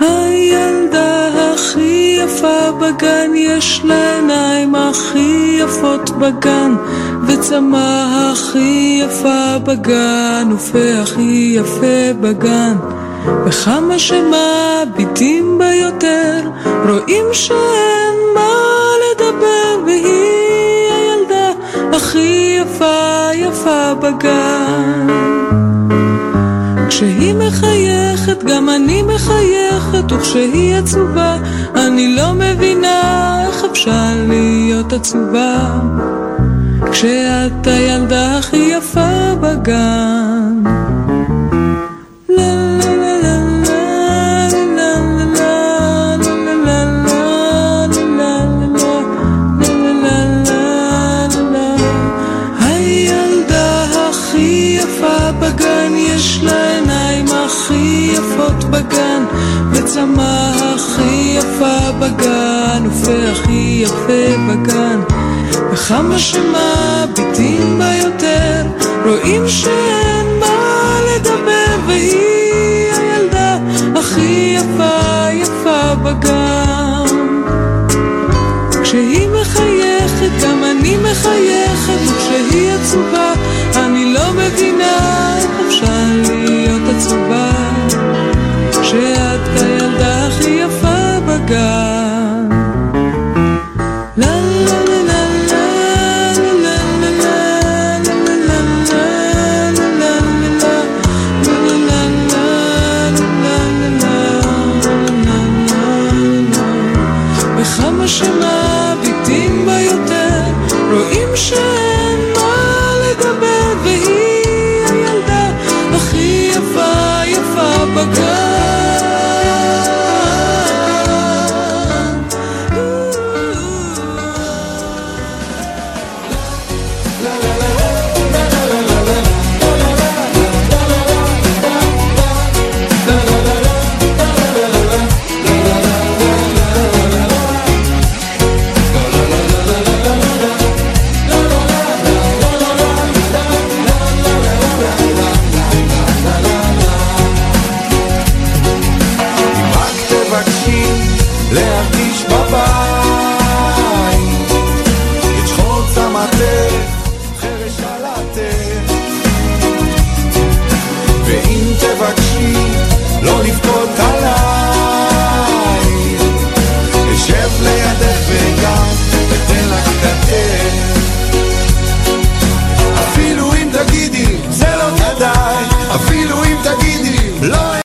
הילדה הכי יפה בגן, יש לה עיניים הכי יפות בגן, וצמא הכי יפה בגן, ופה הכי יפה בגן. וכמה שמביטים בה יותר, רואים שאין מה לדבר, והיא הילדה הכי יפה יפה בגן. כשהיא מחייכת גם אני מחייכת וכשהיא עצובה אני לא מבינה איך אפשר להיות עצובה. כשאת הילדה הכי יפה בגן בגן, ופה הכי יפה בגן. וכמה שמביטים בה יותר, רואים שאין מה לדבר, והיא הילדה הכי יפה יפה בגן. כשהיא מחייכת, גם אני מחייכת, וכשהיא עצובה, אני לא מבינה איך אפשר להיות עצובה.